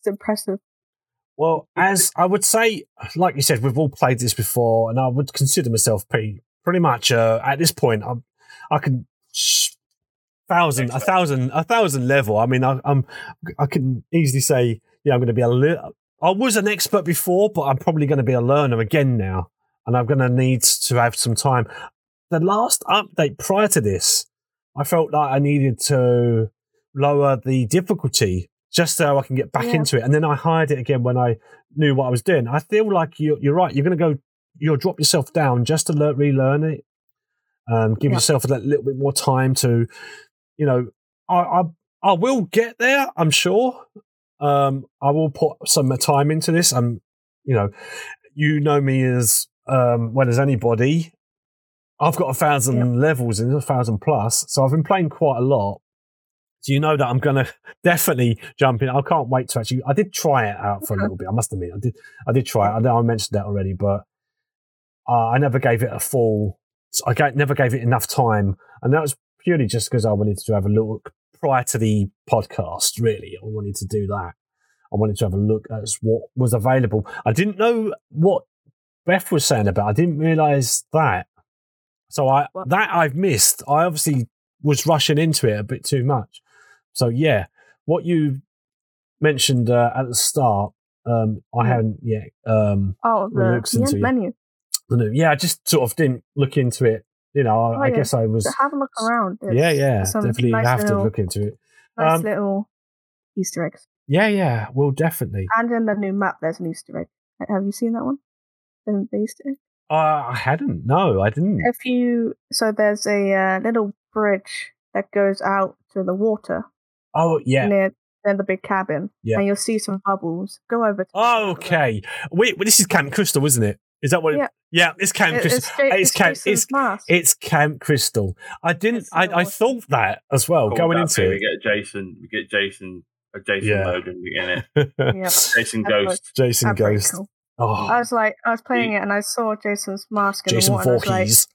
It's impressive. Well, as I would say, like you said, we've all played this before, and I would consider myself pretty, pretty much uh, at this point. I'm, I can sh- thousand, a thousand, a thousand level. I mean, I, I'm, I can easily say, yeah, I'm going to be a little. I was an expert before, but I'm probably going to be a learner again now, and I'm going to need to have some time. The last update prior to this, I felt like I needed to lower the difficulty just so I can get back Yeah. into it. And then I hired it again when I knew what I was doing. I feel like you're, you're right. You're going to go, you'll drop yourself down just to learn, relearn it. Um, give Yeah. yourself a little bit more time to, you know, I, I, I will get there. I'm sure. Um, I will put some time into this. I'm, you know, you know me as um, well as anybody. I've got a thousand levels and a thousand plus, so I've been playing quite a lot. So you know that I'm gonna definitely jump in. I can't wait to actually. I did try it out for a little bit. I must admit, I did. I did try it. I know I mentioned that already, but uh, I never gave it a full. I never gave it enough time, and that was purely just because I wanted to have a look prior to the podcast. Really, I wanted to do that. I wanted to have a look at what was available. I didn't know what Beth was saying about. I didn't realise that. So I that I've missed. I obviously was rushing into it a bit too much. So yeah, what you mentioned uh, at the start Um, I Hmm. haven't yet. Um, Oh, the, looks the into menu. the new- yeah, I just sort of didn't look into it. You know, I, Oh, I yeah. guess I was. So have a look around. Yeah, It's yeah, definitely nice have to look into it. Nice Um, little Easter eggs. Yeah, yeah, well, definitely. And in the new map, there's an Easter egg. Have you seen that one? The, Easter egg. Uh, I hadn't. No, I didn't. If you so there's a uh, little bridge that goes out to the water Oh, yeah. near near the big cabin, Yeah. and you'll see some bubbles. Go over. To okay. Wait, well, this is Camp Crystal, isn't it? Is that what? It, Yeah. yeah, it's Camp It- Crystal. it's, it's it's Camp- Jason's it's- mask. It's Camp Crystal. I didn't. I, I thought that as well Cool, going into it. it. We get Jason. We get Jason. A Jason Yeah. mode in it. yeah. Jason Ghost. Jason That's very Ghost. cool. Oh, I was like, I was playing it, and I saw Jason's mask in Jason the water. and I was like, Voorhees.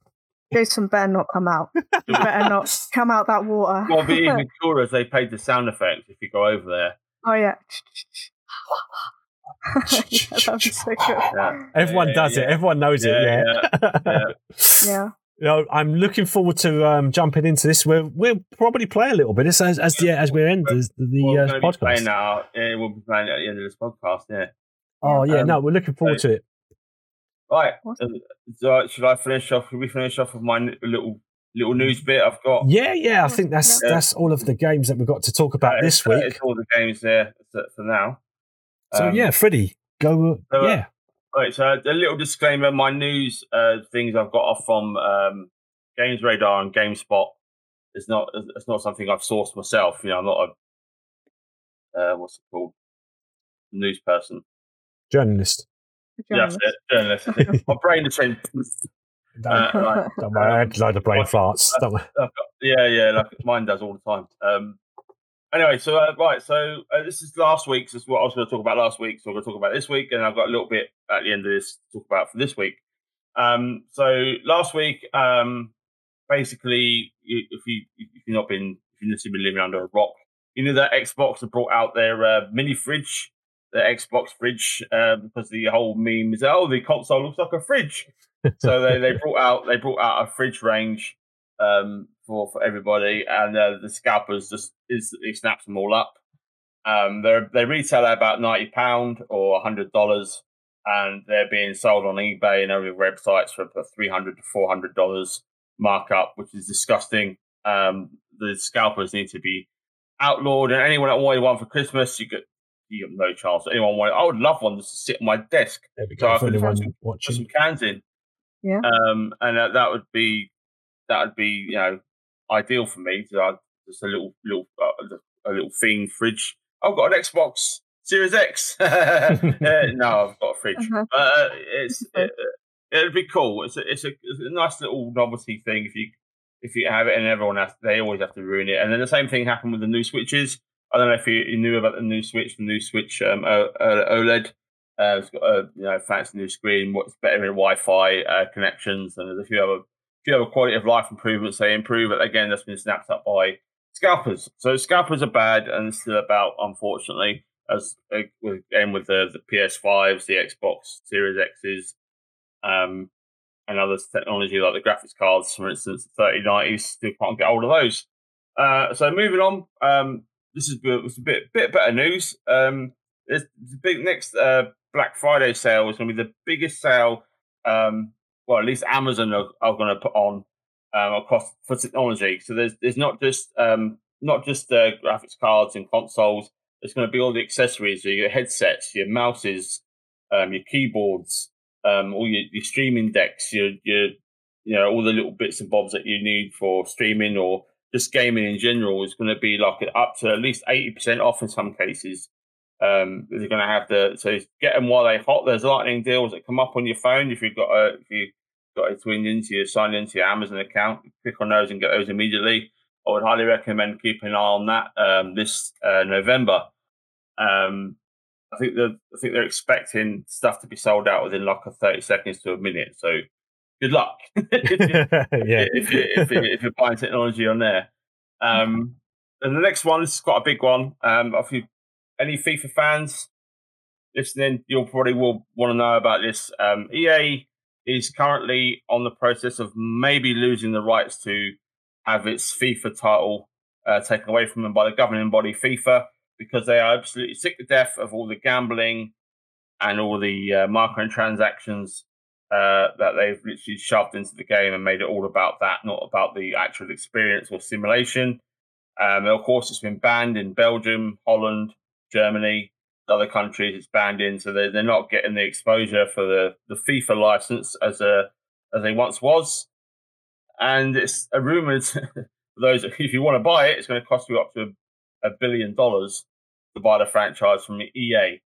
Jason better not come out. He better not come out that water. Well, the even cooler is they paid the sound effects if you go over there. oh yeah. Yeah, that was so good. Yeah. Everyone Yeah, does it. Everyone knows it. Yeah, Yeah. yeah. Yeah. You know, I'm looking forward to um, jumping into this. We'll, we'll probably play a little bit as as as, the, as we end the, the We're uh, gonna be playing podcast. that out. Yeah, we'll be playing at the end of this podcast. Yeah. Oh yeah, Um, no, we're looking forward to it. Right. Uh, So should I finish off? Should we finish off with my little little news bit I've got? Yeah, yeah, I think that's Yeah. that's all of the games that we've got to talk about Uh, this it's- week. It's all the games there for for now. So Um, yeah, Freddie, go. so, uh, yeah, Right, so a little disclaimer: my news uh, things I've got off from um, Games Radar and GameSpot is not it's not something I've sourced myself. You know, I'm not a uh, what's it called news person. journalist. Yeah, that's it, journalist. my brain is saying, Don't, uh, right, don't worry, I had a load of brain uh, farts. Don't got- yeah, yeah, like mine does all the time. Um, anyway, so uh, right, so uh, this is last week's. This is what I was going to talk about last week. So I'm going to talk about this week, and I've got a little bit at the end of this to talk about for this week. Um, so last week, um, basically, if you if you've not been if you've just been living under a rock, you know that Xbox have brought out their uh, mini fridge, the Xbox fridge, uh, because the whole meme is oh the console looks like a fridge. so they, they brought out they brought out a fridge range um, for for everybody, and uh, the scalpers just instantly snaps them all up. Um, they they retail at about ninety pound or hundred dollars, and they're being sold on eBay and other websites for three hundred to four hundred dollars markup, which is disgusting. Um, the scalpers need to be outlawed, and anyone that wanted one for Christmas, you get you got no chance. Anyone wanted, I would love one just to sit on my desk, There we So go. I For could anyone put some- put some cans in. Yeah. Um, and that, that would be that would be you know ideal for me. So just a little little uh, a little themed fridge. I've got an Xbox Series X. Uh, no, I've got a fridge. Uh-huh. Uh, it's it, it'd be cool. It's a, it's a it's a nice little novelty thing if you if you have it, and everyone has they always have to ruin it. And then the same thing happened with the new switches. I don't know if you, you knew about the new switch. The new switch um, uh, OLED. Uh, it's got a you know fancy new screen. What's better in Wi-Fi uh, connections, and there's a few other few a quality of life improvements they improve. But again, that's been snapped up by scalpers. So scalpers are bad, and still about unfortunately as uh, with again with the the PS5s, the Xbox Series X's, um, and other technology like the graphics cards, for instance, the 3090s still can't get hold of those. Uh, so moving on, um, this is a- a bit bit better news. Um, the big next uh, Black Friday sale is going to be the biggest sale. Um, well, at least Amazon are, are going to put on um, across for technology. So there's there's not just um, not just uh, graphics cards and consoles. There's going to be all the accessories, so your headsets, your mouses, um, your keyboards, um, all your, your streaming decks, your your you know all the little bits and bobs that you need for streaming or just gaming in general is going to be like up to at least eighty percent off in some cases. Um, they're going to have to so get them while they're hot. There's lightning deals that come up on your phone if you've got a if you got it twinned into your signed into your Amazon account. Click on those and get those immediately. I would highly recommend keeping an eye on that um, this uh, November. Um, I think that I think they're expecting stuff to be sold out within like a thirty seconds to a minute. So good luck if, you, yeah. if, you, if, you, if you're buying technology on there. Um, and the next one this is quite a big one. Um, if you any FIFA fans listening, you'll probably will want to know about this. Um, EA is currently on the process of maybe losing the rights to have its FIFA title uh, taken away from them by the governing body FIFA because they are absolutely sick to death of all the gambling and all the uh, microtransactions uh, that they've literally shoved into the game and made it all about that, not about the actual experience or simulation. Um, of course, it's been banned in Belgium, Holland, Germany, other countries. It's banned in, so they're, they're not getting the exposure for the, the FIFA license as a as they once was. And it's a rumored those if you want to buy it, it's going to cost you up to a, a billion dollars to buy the franchise from EA.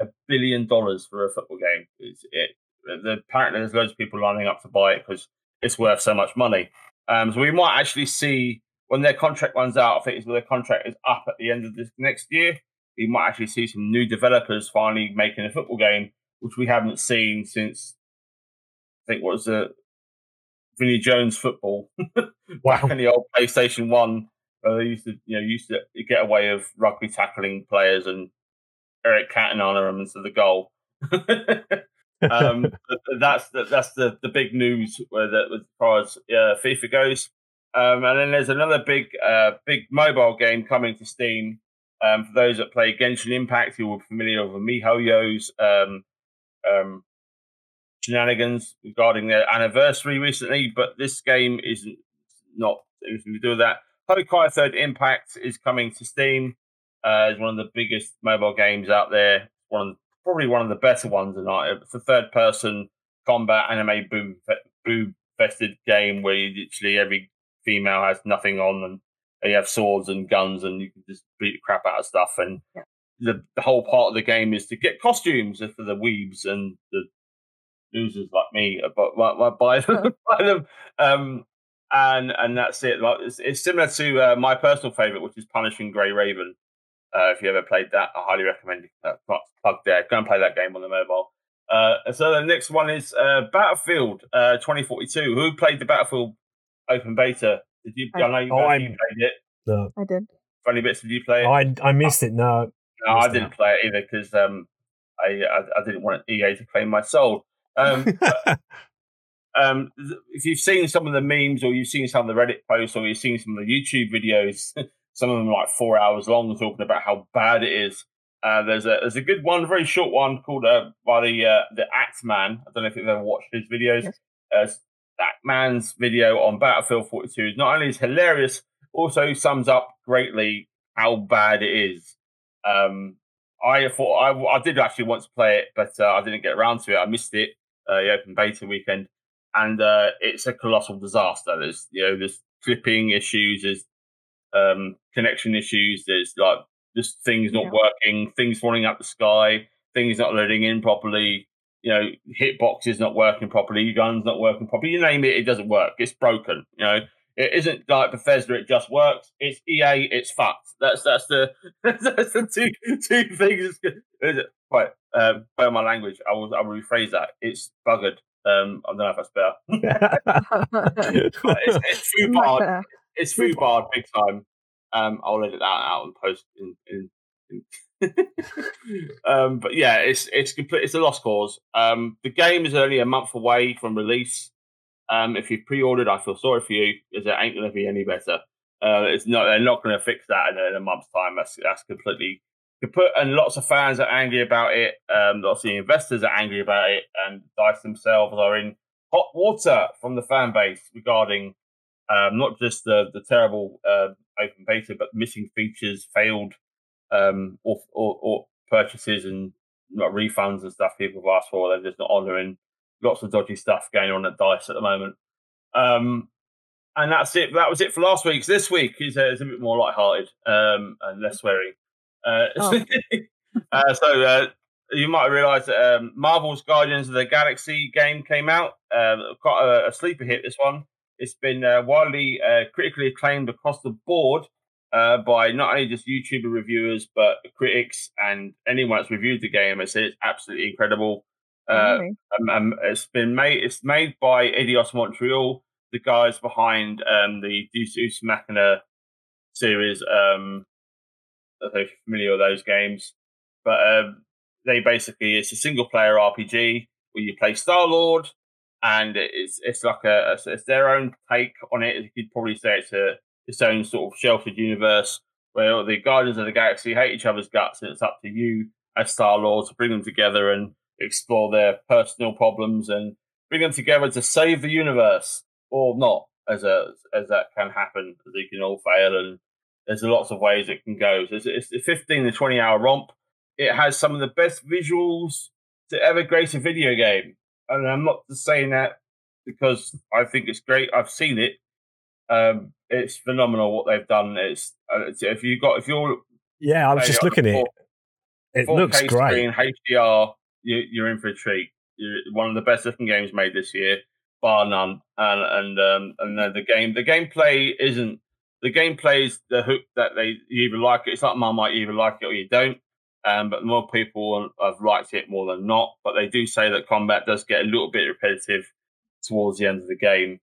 A billion dollars for a football game. It's, it the, apparently there's loads of people lining up to buy it because it's worth so much money. Um, so we might actually see when their contract runs out. I think it's their contract is up at the end of this next year. We might actually see some new developers finally making a football game, which we haven't seen since I think what was the Vinnie Jones football wow. in the old PlayStation One. Where they used to, you know, used to get away of rugby tackling players and Eric Cantona them into the goal. um, that's the, that's the, the big news where that as far as uh, FIFA goes. Um, and then there's another big uh, big mobile game coming to Steam. Um, for those that play Genshin Impact, you will be familiar with MiHoYo's um, um, shenanigans regarding their anniversary recently, but this game isn't anything to do with that. Honkai Third Impact is coming to Steam. Uh, it's one of the biggest mobile games out there. One of probably one of the better ones tonight. It's a third person combat anime boom boom fested game where literally every female has nothing on and you have swords and guns and you can just beat the crap out of stuff and yeah. the, the whole part of the game is to get costumes for the weebs and the losers like me but buy them, buy them. Um, and and that's it it's, it's similar to uh, my personal favorite which is Punishing Gray Raven uh, if you ever played that, I highly recommend it. Uh, plug there. Go and play that game on the mobile. Uh, so the next one is uh, Battlefield uh, 2042. Who played the Battlefield open beta? Did you? I, I know you, oh, you played it. No, I did. Funny bits. Did you play it? I I missed it. No, no, I didn't it. play it either because um, I, I, I didn't want EA to claim my soul. Um, but, um, if you've seen some of the memes or you've seen some of the Reddit posts or you've seen some of the YouTube videos some of them like four hours long, talking about how bad it is. Uh, there's a there's a good one, a very short one called uh, by the uh, the Act Man. I don't know if you've ever watched his videos. Yes. That man's video on Battlefield 42 is not only is hilarious, also sums up greatly how bad it is. Um, I thought I, I did actually want to play it, but uh, I didn't get around to it. I missed it, uh, the open beta weekend, and uh, it's a colossal disaster. There's you know there's clipping issues, there's um, connection issues. There's like just things not yeah. working, things falling out the sky, things not loading in properly. You know, hitboxes not working properly, guns not working properly. You name it, it doesn't work. It's broken. You know, it isn't like Bethesda. It just works. It's EA. It's fucked. That's that's the that's the two two things. Right, um, bear my language. I will I will rephrase that. It's buggered. Um, I don't know if that's better. it's, it's too hard it's food barred big time. Um, I'll edit that out and post in, in. um, but yeah, it's it's complete. It's a lost cause. Um, the game is only a month away from release. Um, if you pre-ordered, I feel sorry for you, because it ain't going to be any better. Uh, it's not. They're not going to fix that in a, in a, month's time. That's that's completely kaput. And lots of fans are angry about it. Um, lots of investors are angry about it, and Dice themselves are in hot water from the fan base regarding um, not just the the terrible uh, open beta, but missing features, failed um, or, or, or purchases and not refunds and stuff people have asked for. They're just not honouring. Lots of dodgy stuff going on at Dice at the moment. Um, and that's it. That was it for last week. This week is, uh, is a bit more light-hearted um, and less swearing. Uh, oh. uh, so uh, you might realise that um, Marvel's Guardians of the Galaxy game came out. Uh, quite a, a, sleeper hit. This one. It's been uh, widely uh, critically acclaimed across the board uh, by not only just YouTuber reviewers but critics and anyone that's reviewed the game. I said it's absolutely incredible. Uh, really? Um, um, it's been made. It's made by Eidos Montreal, the guys behind um, the Deus Ex Machina series. Um, I don't know if you're familiar with those games, but um, they basically it's a single player RPG where you play Star Lord and it's it's like a, a, it's their own take on it. You could probably say it's a its own sort of sheltered universe where the Guardians of the Galaxy hate each other's guts, and it's up to you as Star Lord to bring them together and explore their personal problems and bring them together to save the universe or not, as a as that can happen. They can all fail, and there's lots of ways it can go. So it's, a 15 to 20 hour romp. It has some of the best visuals to ever grace a video game, and I'm not just saying that because I think it's great. I've seen it. Um, it's phenomenal what they've done. It's, uh, it's if you got if you're yeah, I was just looking at it. It looks great. Screen, HDR, you, are in for a treat. You're one of the best looking games made this year, bar none. And and um, and then the game, the gameplay isn't the gameplay is the hook that they you either like it. It's like Marmite, you either like it or you don't. Um, but more people have liked it more than not. But they do say that combat does get a little bit repetitive towards the end of the game.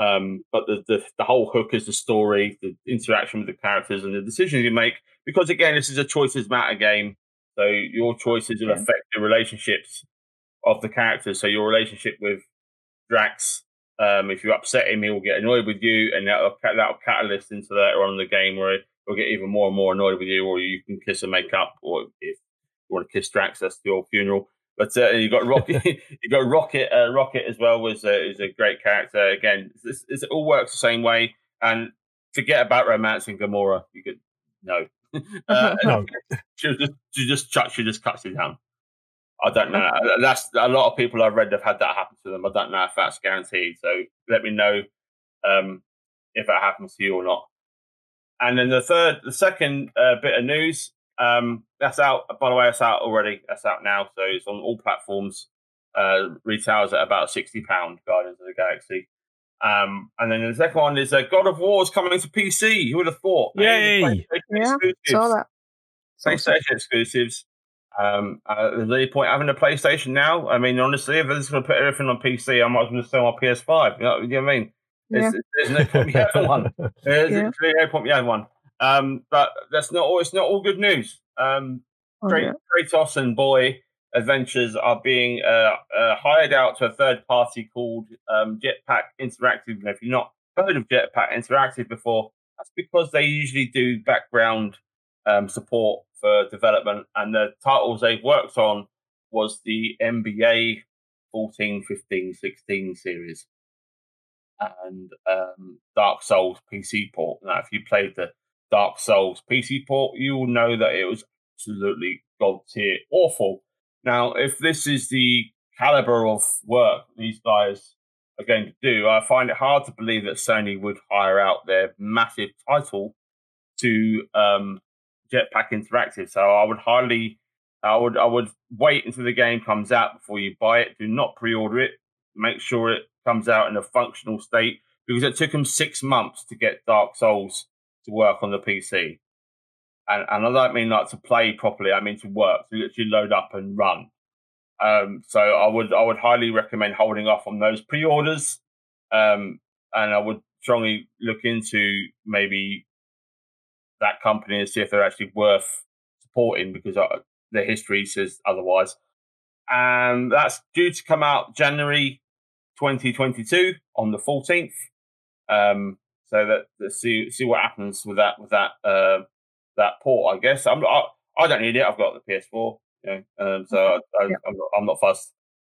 Um, but the, the, the whole hook is the story, the interaction with the characters, and the decisions you make. Because again, this is a choices matter game, so your choices will affect the relationships of the characters. So your relationship with Drax, um, if you upset him, he will get annoyed with you, and that'll that'll catalyst into later on in the game where he'll get even more and more annoyed with you, or you can kiss and make up, or if you want to kiss Drax, that's your funeral. But uh, you got Rocket, you got Rocket. Uh, Rocket as well was uh, is a great character. Again, this, this, it all works the same way. And forget about romancing Gamora. You could no, uh, no. She just she just chucks she just cuts you down. I don't know. That's a lot of people I've read have had that happen to them. I don't know if that's guaranteed. So let me know um, if that happens to you or not. And then the third, the second uh, bit of news um, that's out. By the way, that's out already. That's out now, so it's on all platforms. Uh, retails at about sixty pound. Guardians of the Galaxy. Um, and then the second one is uh, God of War is coming to PC. Who would have thought? Yay! Yeah, saw that. PlayStation exclusives. Um, uh, there's any point having a PlayStation now? I mean, honestly, if they're just going to put everything on PC, I might as well just sell my PS5. You know, you know what I mean? There's, yeah. there's no point me having one. There's yeah. no point me having one. Um, but that's not all. It's not all good news. Um, oh, yeah. Kratos and Boy Adventures are being uh, uh, hired out to a third party called um, Jetpack Interactive. And if you've not heard of Jetpack Interactive before, that's because they usually do background um, support for development, and the titles they've worked on was the NBA 14, 15, 16 series and um, Dark Souls PC port. Now, if you played the Dark Souls PC port, you will know that it was absolutely god tier awful. Now, if this is the caliber of work these guys are going to do, I find it hard to believe that Sony would hire out their massive title to um, Jetpack Interactive. So I would highly, I would, I would wait until the game comes out before you buy it. Do not pre-order it. Make sure it comes out in a functional state because it took them six months to get Dark Souls to work on the PC. And, and I don't mean like to play properly, I mean to work, to literally load up and run. Um, so I would I would highly recommend holding off on those pre-orders. Um, and I would strongly look into maybe that company and see if they're actually worth supporting because uh, the history says otherwise. And that's due to come out January 2022 on the 14th. Um, so that let's see see what happens with that with that uh, that port. I guess I'm I, I don't need it. I've got the PS4, you know, um, so I, am not, I'm not fussed.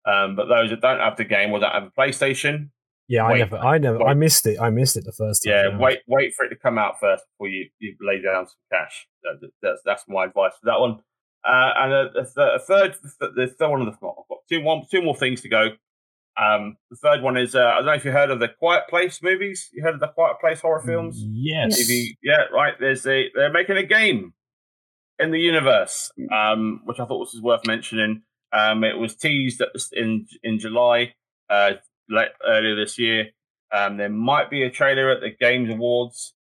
Um, but those that don't have the game or don't have a PlayStation, yeah, I never, I never, wait. I missed it. I missed it the first time. Yeah, wait, wait for it to come out first before you, you lay down some cash. That, that's that's my advice for that one. Uh, and a, a, a third, the third one of the, I've got two, one, two more things to go. Um, the third one is uh, I don't know if you heard of the Quiet Place movies. You heard of the Quiet Place horror films? Yes. You, yeah, right. There's a they're making a game in the universe, mm. um, which I thought was worth mentioning. Um, it was teased in in July, uh, late, earlier this year. Um, there might be a trailer at the Games Awards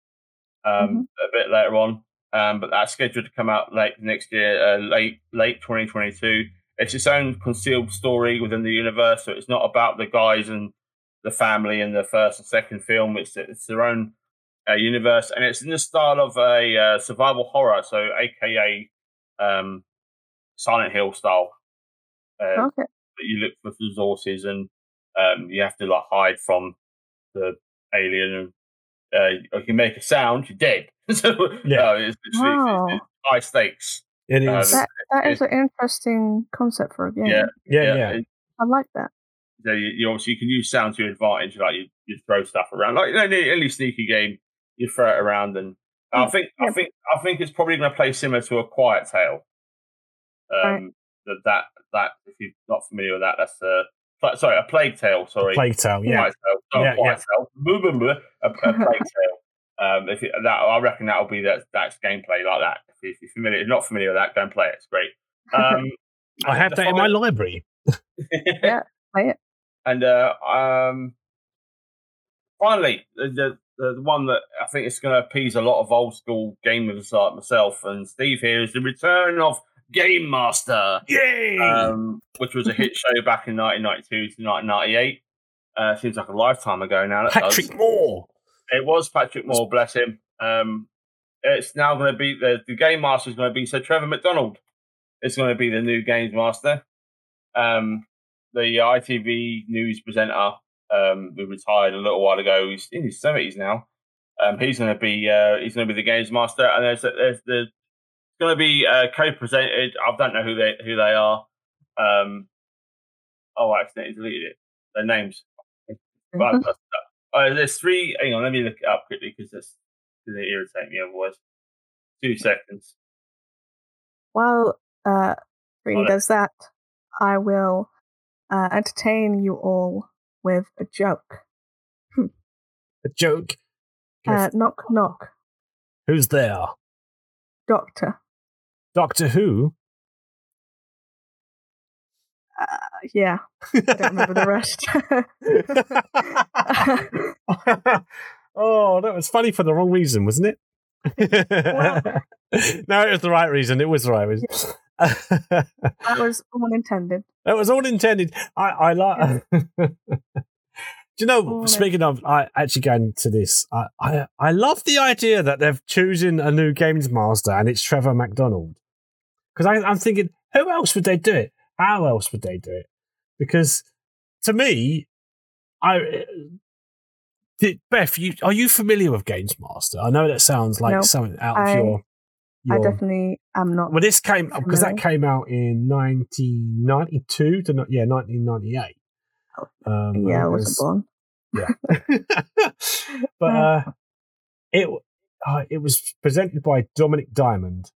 um, mm-hmm. a bit later on, um, but that's scheduled to come out late next year, uh, late late 2022 it's its own concealed story within the universe. So it's not about the guys and the family in the first and second film. It's it's their own uh, universe, and it's in the style of a uh, survival horror, so AKA um, Silent Hill style. Uh, okay. You look for resources, and um, you have to like hide from the alien, and uh, you can make a sound, you're dead. so yeah, it's, it's, it's, it's high stakes. It Uh, is. That that is an interesting concept for a game. Yeah, yeah, yeah. it- I like that. so you, you obviously you can use sound to your advantage. Like you, you throw stuff around, like you know, any, any sneaky game, you throw it around, and I think I think I think it's probably going to play similar to a Quiet Tale. Um, Right. that that that if you're not familiar with that, that's a sorry a Plague Tale. Sorry, Plague Tale, yeah. Quiet Tale, not Yeah, Quiet Tale. Blah, blah, blah, a, a Plague Tale. Um, if it, that, I reckon that'll be that that's gameplay like that. If, you- if you're familiar, if you're not familiar with that, go and play it. It's great. Um, I have the that in my library. Yeah. Play it. And uh, um, finally, the, the the one that I think is going to appease a lot of old school gamers like myself and Steve here is the return of Game Master, Yay! um, which was a hit show back in 1992 to 1998. Uh, seems like a lifetime ago now. that does. Patrick Moore. It was Patrick Moore, bless him. Um, it's now going to be the, the game master is going to be Sir Trevor McDonald. It's going to be the new games master. Um, the ITV news presenter um, who retired a little while ago. He's in his seventies now. Um, he's going to be uh, he's going to be the games master, and there's there's the going to be uh, co-presented. I don't know who they who they are. Um, oh, I accidentally deleted it. Their names. Mhm. Uh, there's three. Hang on, let me look it up quickly because this because they irritate me otherwise. Two seconds. While uh, Trini does that, I will uh, entertain you all with a joke. A joke. Uh, knock, knock, Who's there? doctor. Doctor Who? Uh, yeah, I don't remember the rest. oh, that was funny for the wrong reason, wasn't it? no, it was the right reason. It was the right reason. that was unintended. That was all intended. I, I like. Do you know? All speaking of, I actually going to this. I, I, I love the idea that they've chosen a new games master and it's Trevor McDonald. Because I'm thinking, who else would they do it? How else would they do it? Because to me, I. Did, Beth, you are you familiar with Games Master? I know that sounds like No, something out of I- your. I definitely am not. well, this came because that came out in 1992 to yeah 1998. Um, yeah, I it wasn't was- born. but uh, it uh, it was presented by Dominik Diamond,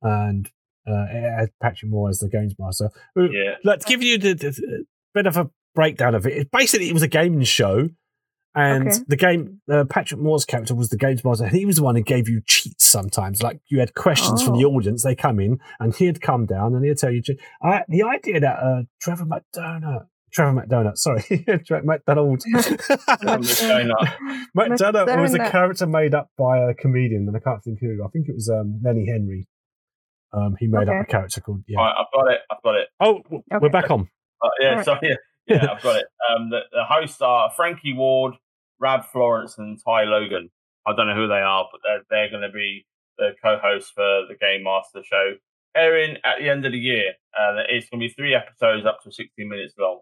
and uh, Patrick Moore as the games master. Yeah. Let's give you the, the- bit of a breakdown of it. it. Basically, it was a gaming show. And Okay. the game, uh, Patrick Moore's character was the games master, and he was the one who gave you cheats sometimes. Like you had questions from the Oh. audience, they come in, and he'd come down and he'd tell you. che- I, the idea that uh, Trevor McDonald, Trevor McDonald, sorry, Trevor McDonald, I'm just going up. McDonald was a character made up by a comedian, and I can't think who. I think it was um, Lenny Henry. Um, he made up a character called yeah. Right, I've got it. I've got it. Oh, w- we're back on. Uh, yeah, Alright. sorry. Yeah, yeah, I've got it. Um, the, the hosts are Frankie Ward, Rab Florence, and Ty Logan. I don't know who they are, but they're, they're going to be the co-hosts for the Game Master show, airing at the end of the year. Uh, it's going to be three episodes up to 16 minutes long.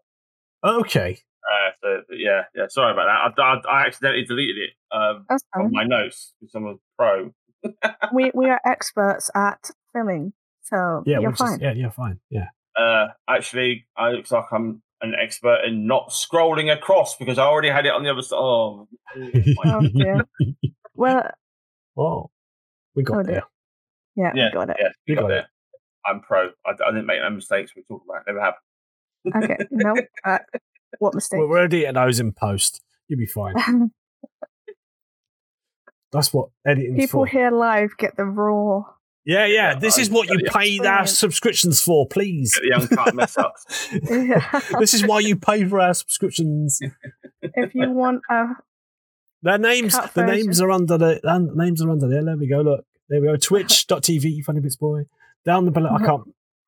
Okay. Uh, so yeah, yeah. Sorry about that. I, I, I accidentally deleted it um, from my notes because I'm a pro. we we are experts at filming, so Yeah, you're fine. is yeah, yeah, fine. Yeah. Uh, actually, I looks like I'm an expert in not scrolling across because I already had it on the other side. Oh, Oh, dear. Well, oh, we got Oh, there. yeah, Yeah, we got it. Yeah, You got got there. I'm pro. I, I didn't make no mistakes. We talked about it. Never happened. Okay, no, uh, what mistake? We're we're editing those in post. You'll be fine. That's what editing. People for. here live get the raw. Yeah, yeah. Yeah, This I- is what you pay our Brilliant. subscriptions for, please. Get the uncut mess ups. This is why you pay for our subscriptions. if you want a Their names, Cut the version. names are under the and names are under there. There we go. Look, there we go. Twitch.tv, funny bits boy. Down the below, I can't.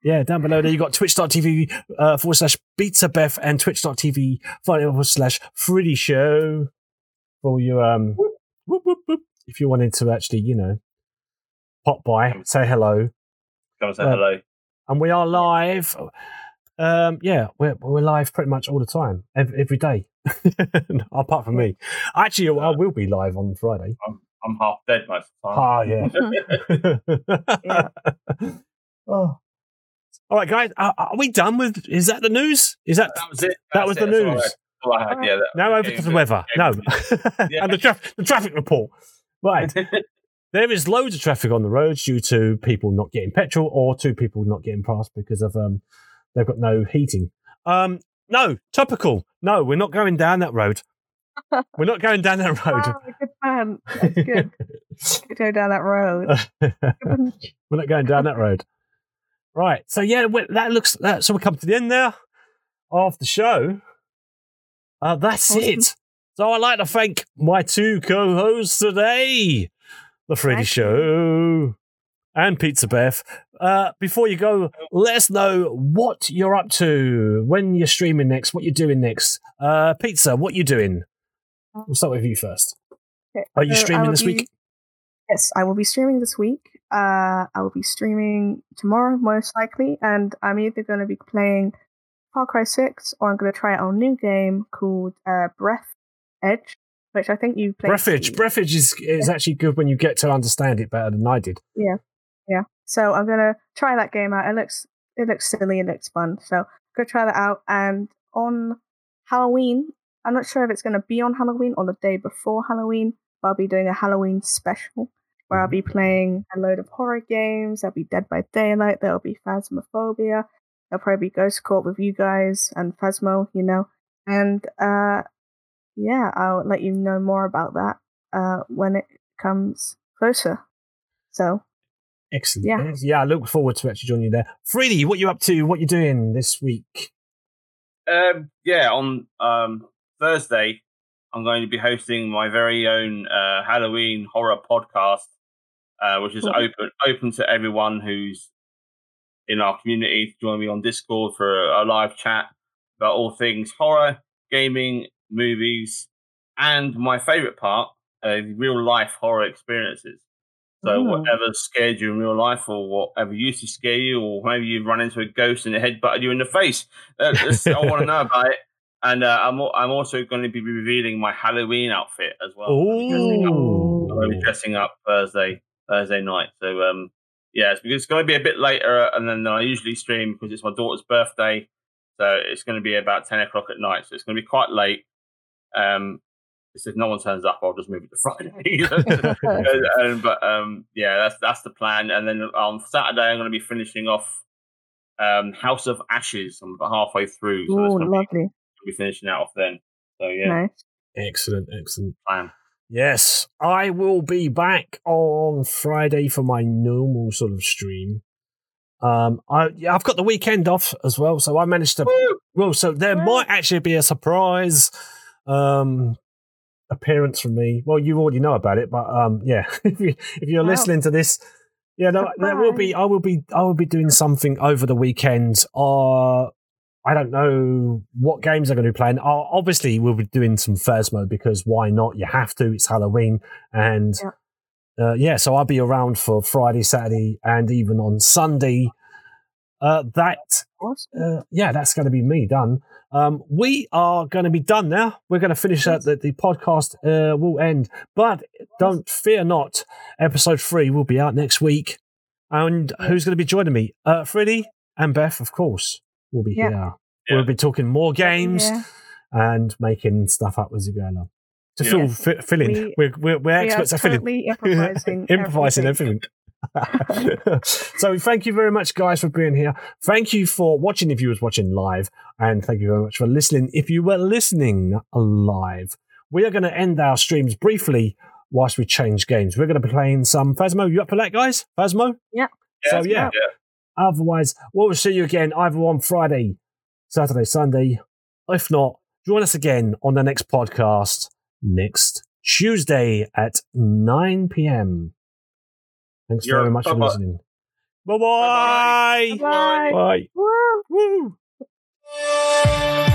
Yeah, down below there you got twitch.tv uh, forward slash pizza Beth and twitch.tv forward slash Freddy Show for you. Um, whoop, whoop, whoop. if you wanted to actually, you know, pop by, say hello, Come and say Uh, hello. and we are live. Um, yeah, we're we're live pretty much all the time, every, every day, apart from me. Actually, I will be live on Friday. I'm half dead most of the time. Ah, yeah. Yeah. Oh. All right, guys. Are, are we done with? Is that the news? Is that That was it. that was That's the it. All I news? had. All I had, yeah, that- Now over to the weather. No. Yeah. and the, traf- the traffic report. Right. There is loads of traffic on the roads due to people not getting petrol or two people not getting past because of um they've got no heating. Um no, topical. No, we're not going down that road. We're not going down that road. Oh, good man. That's good. Could go down that road. we're not going down that road. Right. So yeah, that looks that so we come to the end there of the show. Uh, that's Awesome. it. So I'd like to thank my two co-hosts today, the Freddy Show and Pizza Beth. Uh, before you go, let us know what you're up to, when you're streaming next, what you're doing next. Uh, Pizza, what you doing? We'll start with you first. Okay, Are you so streaming this be- week? Yes, I will be streaming this week. Uh, I will be streaming tomorrow, most likely, and I'm either going to be playing Far Cry 6 or I'm going to try out a new game called uh, Breath Edge, which I think you played. Breathedge. Is, is actually good when you get to understand it better than I did. Yeah. Yeah. So I'm gonna try that game out. It looks it looks silly, it looks fun. So go try that out. And on Halloween, I'm not sure if it's gonna be on Halloween or the day before Halloween, but I'll be doing a Halloween special where I'll be playing a load of horror games. There'll be Dead by Daylight, there'll be Phasmophobia, there'll probably be Ghost Court with you guys and Phasmo, you know. And uh yeah, I'll let you know more about that uh when it comes closer. So Excellent. Yeah. Yeah, I look forward to actually joining you there. Freddie, what you up to? What you doing this week? Um, yeah, on um, Thursday, I'm going to be hosting my very own uh, Halloween horror podcast, uh, which is Cool. open open to everyone who's in our community to join me on Discord for a, a live chat about all things horror, gaming, movies, and my favorite part, uh, real life horror experiences. So Ooh. whatever scared you in real life, or whatever used to scare you, or maybe you've run into a ghost and it headbutted you in the face, uh, I want to know about it. And uh, I'm I'm also going to be revealing my Halloween outfit as well. I'll be dressing up- Ooh. I'm going to be dressing up Thursday Thursday night. So um yeah, it's because it's going to be a bit later, and then I usually stream because it's my daughter's birthday. So it's going to be about ten o'clock at night. So it's going to be quite late. Um, if no one turns up, I'll just move it to Friday. And- and- but um, yeah, that's that's the plan. And then on Saturday, I'm going to be finishing off um, House of Ashes. I'm about halfway through, so it's Ooh, going to be, lovely. be finishing that off then. So yeah, Nice. Excellent, excellent. plan. Yes, I will be back on Friday for my normal sort of stream. Um, I yeah, I've got the weekend off as well, so I managed to. Well, so there Woo. might actually be a surprise um appearance from me. Well, you already know about it, but um, yeah, if you if you're Wow. listening to this, yeah, no, there will be. I will be. I will be doing something over the weekend. Uh I don't know what games I'm going to be playing. Uh, obviously, we'll be doing some Phasmo because why not? You have to. It's Halloween, and yeah. Uh, yeah, so I'll be around for Friday, Saturday, and even on Sunday. Uh, that. Uh, yeah, that's going to be me done. Um, we are going to be done now. We're going to finish that. The, the podcast uh, will end, but don't fear not. Episode three will be out next week. And who's going to be joining me? Uh, Freddie and Beth, of course, will be Yeah. here. Yeah. We'll be talking more games Yeah. and making stuff up as we go along. To fill, fi- fill in. We- we're, we're, we're We experts at filling. improvising. improvising everything. everything. so thank you very much, guys, for being here. Thank you for watching if you was watching live, and thank you very much for listening if you were listening live. We are going to end our streams briefly whilst we change games. We're going to be playing some Phasmo. You up for that, guys? Phasmo. Yeah. So that's yeah. good, Otherwise, we'll see you again either on Friday, Saturday, Sunday. If not, join us again on the next podcast next Tuesday at 9 p.m. Thanks You're- very much for bye-bye. listening. Bye-bye. Bye-bye. Bye. Bye. Woo. Woo.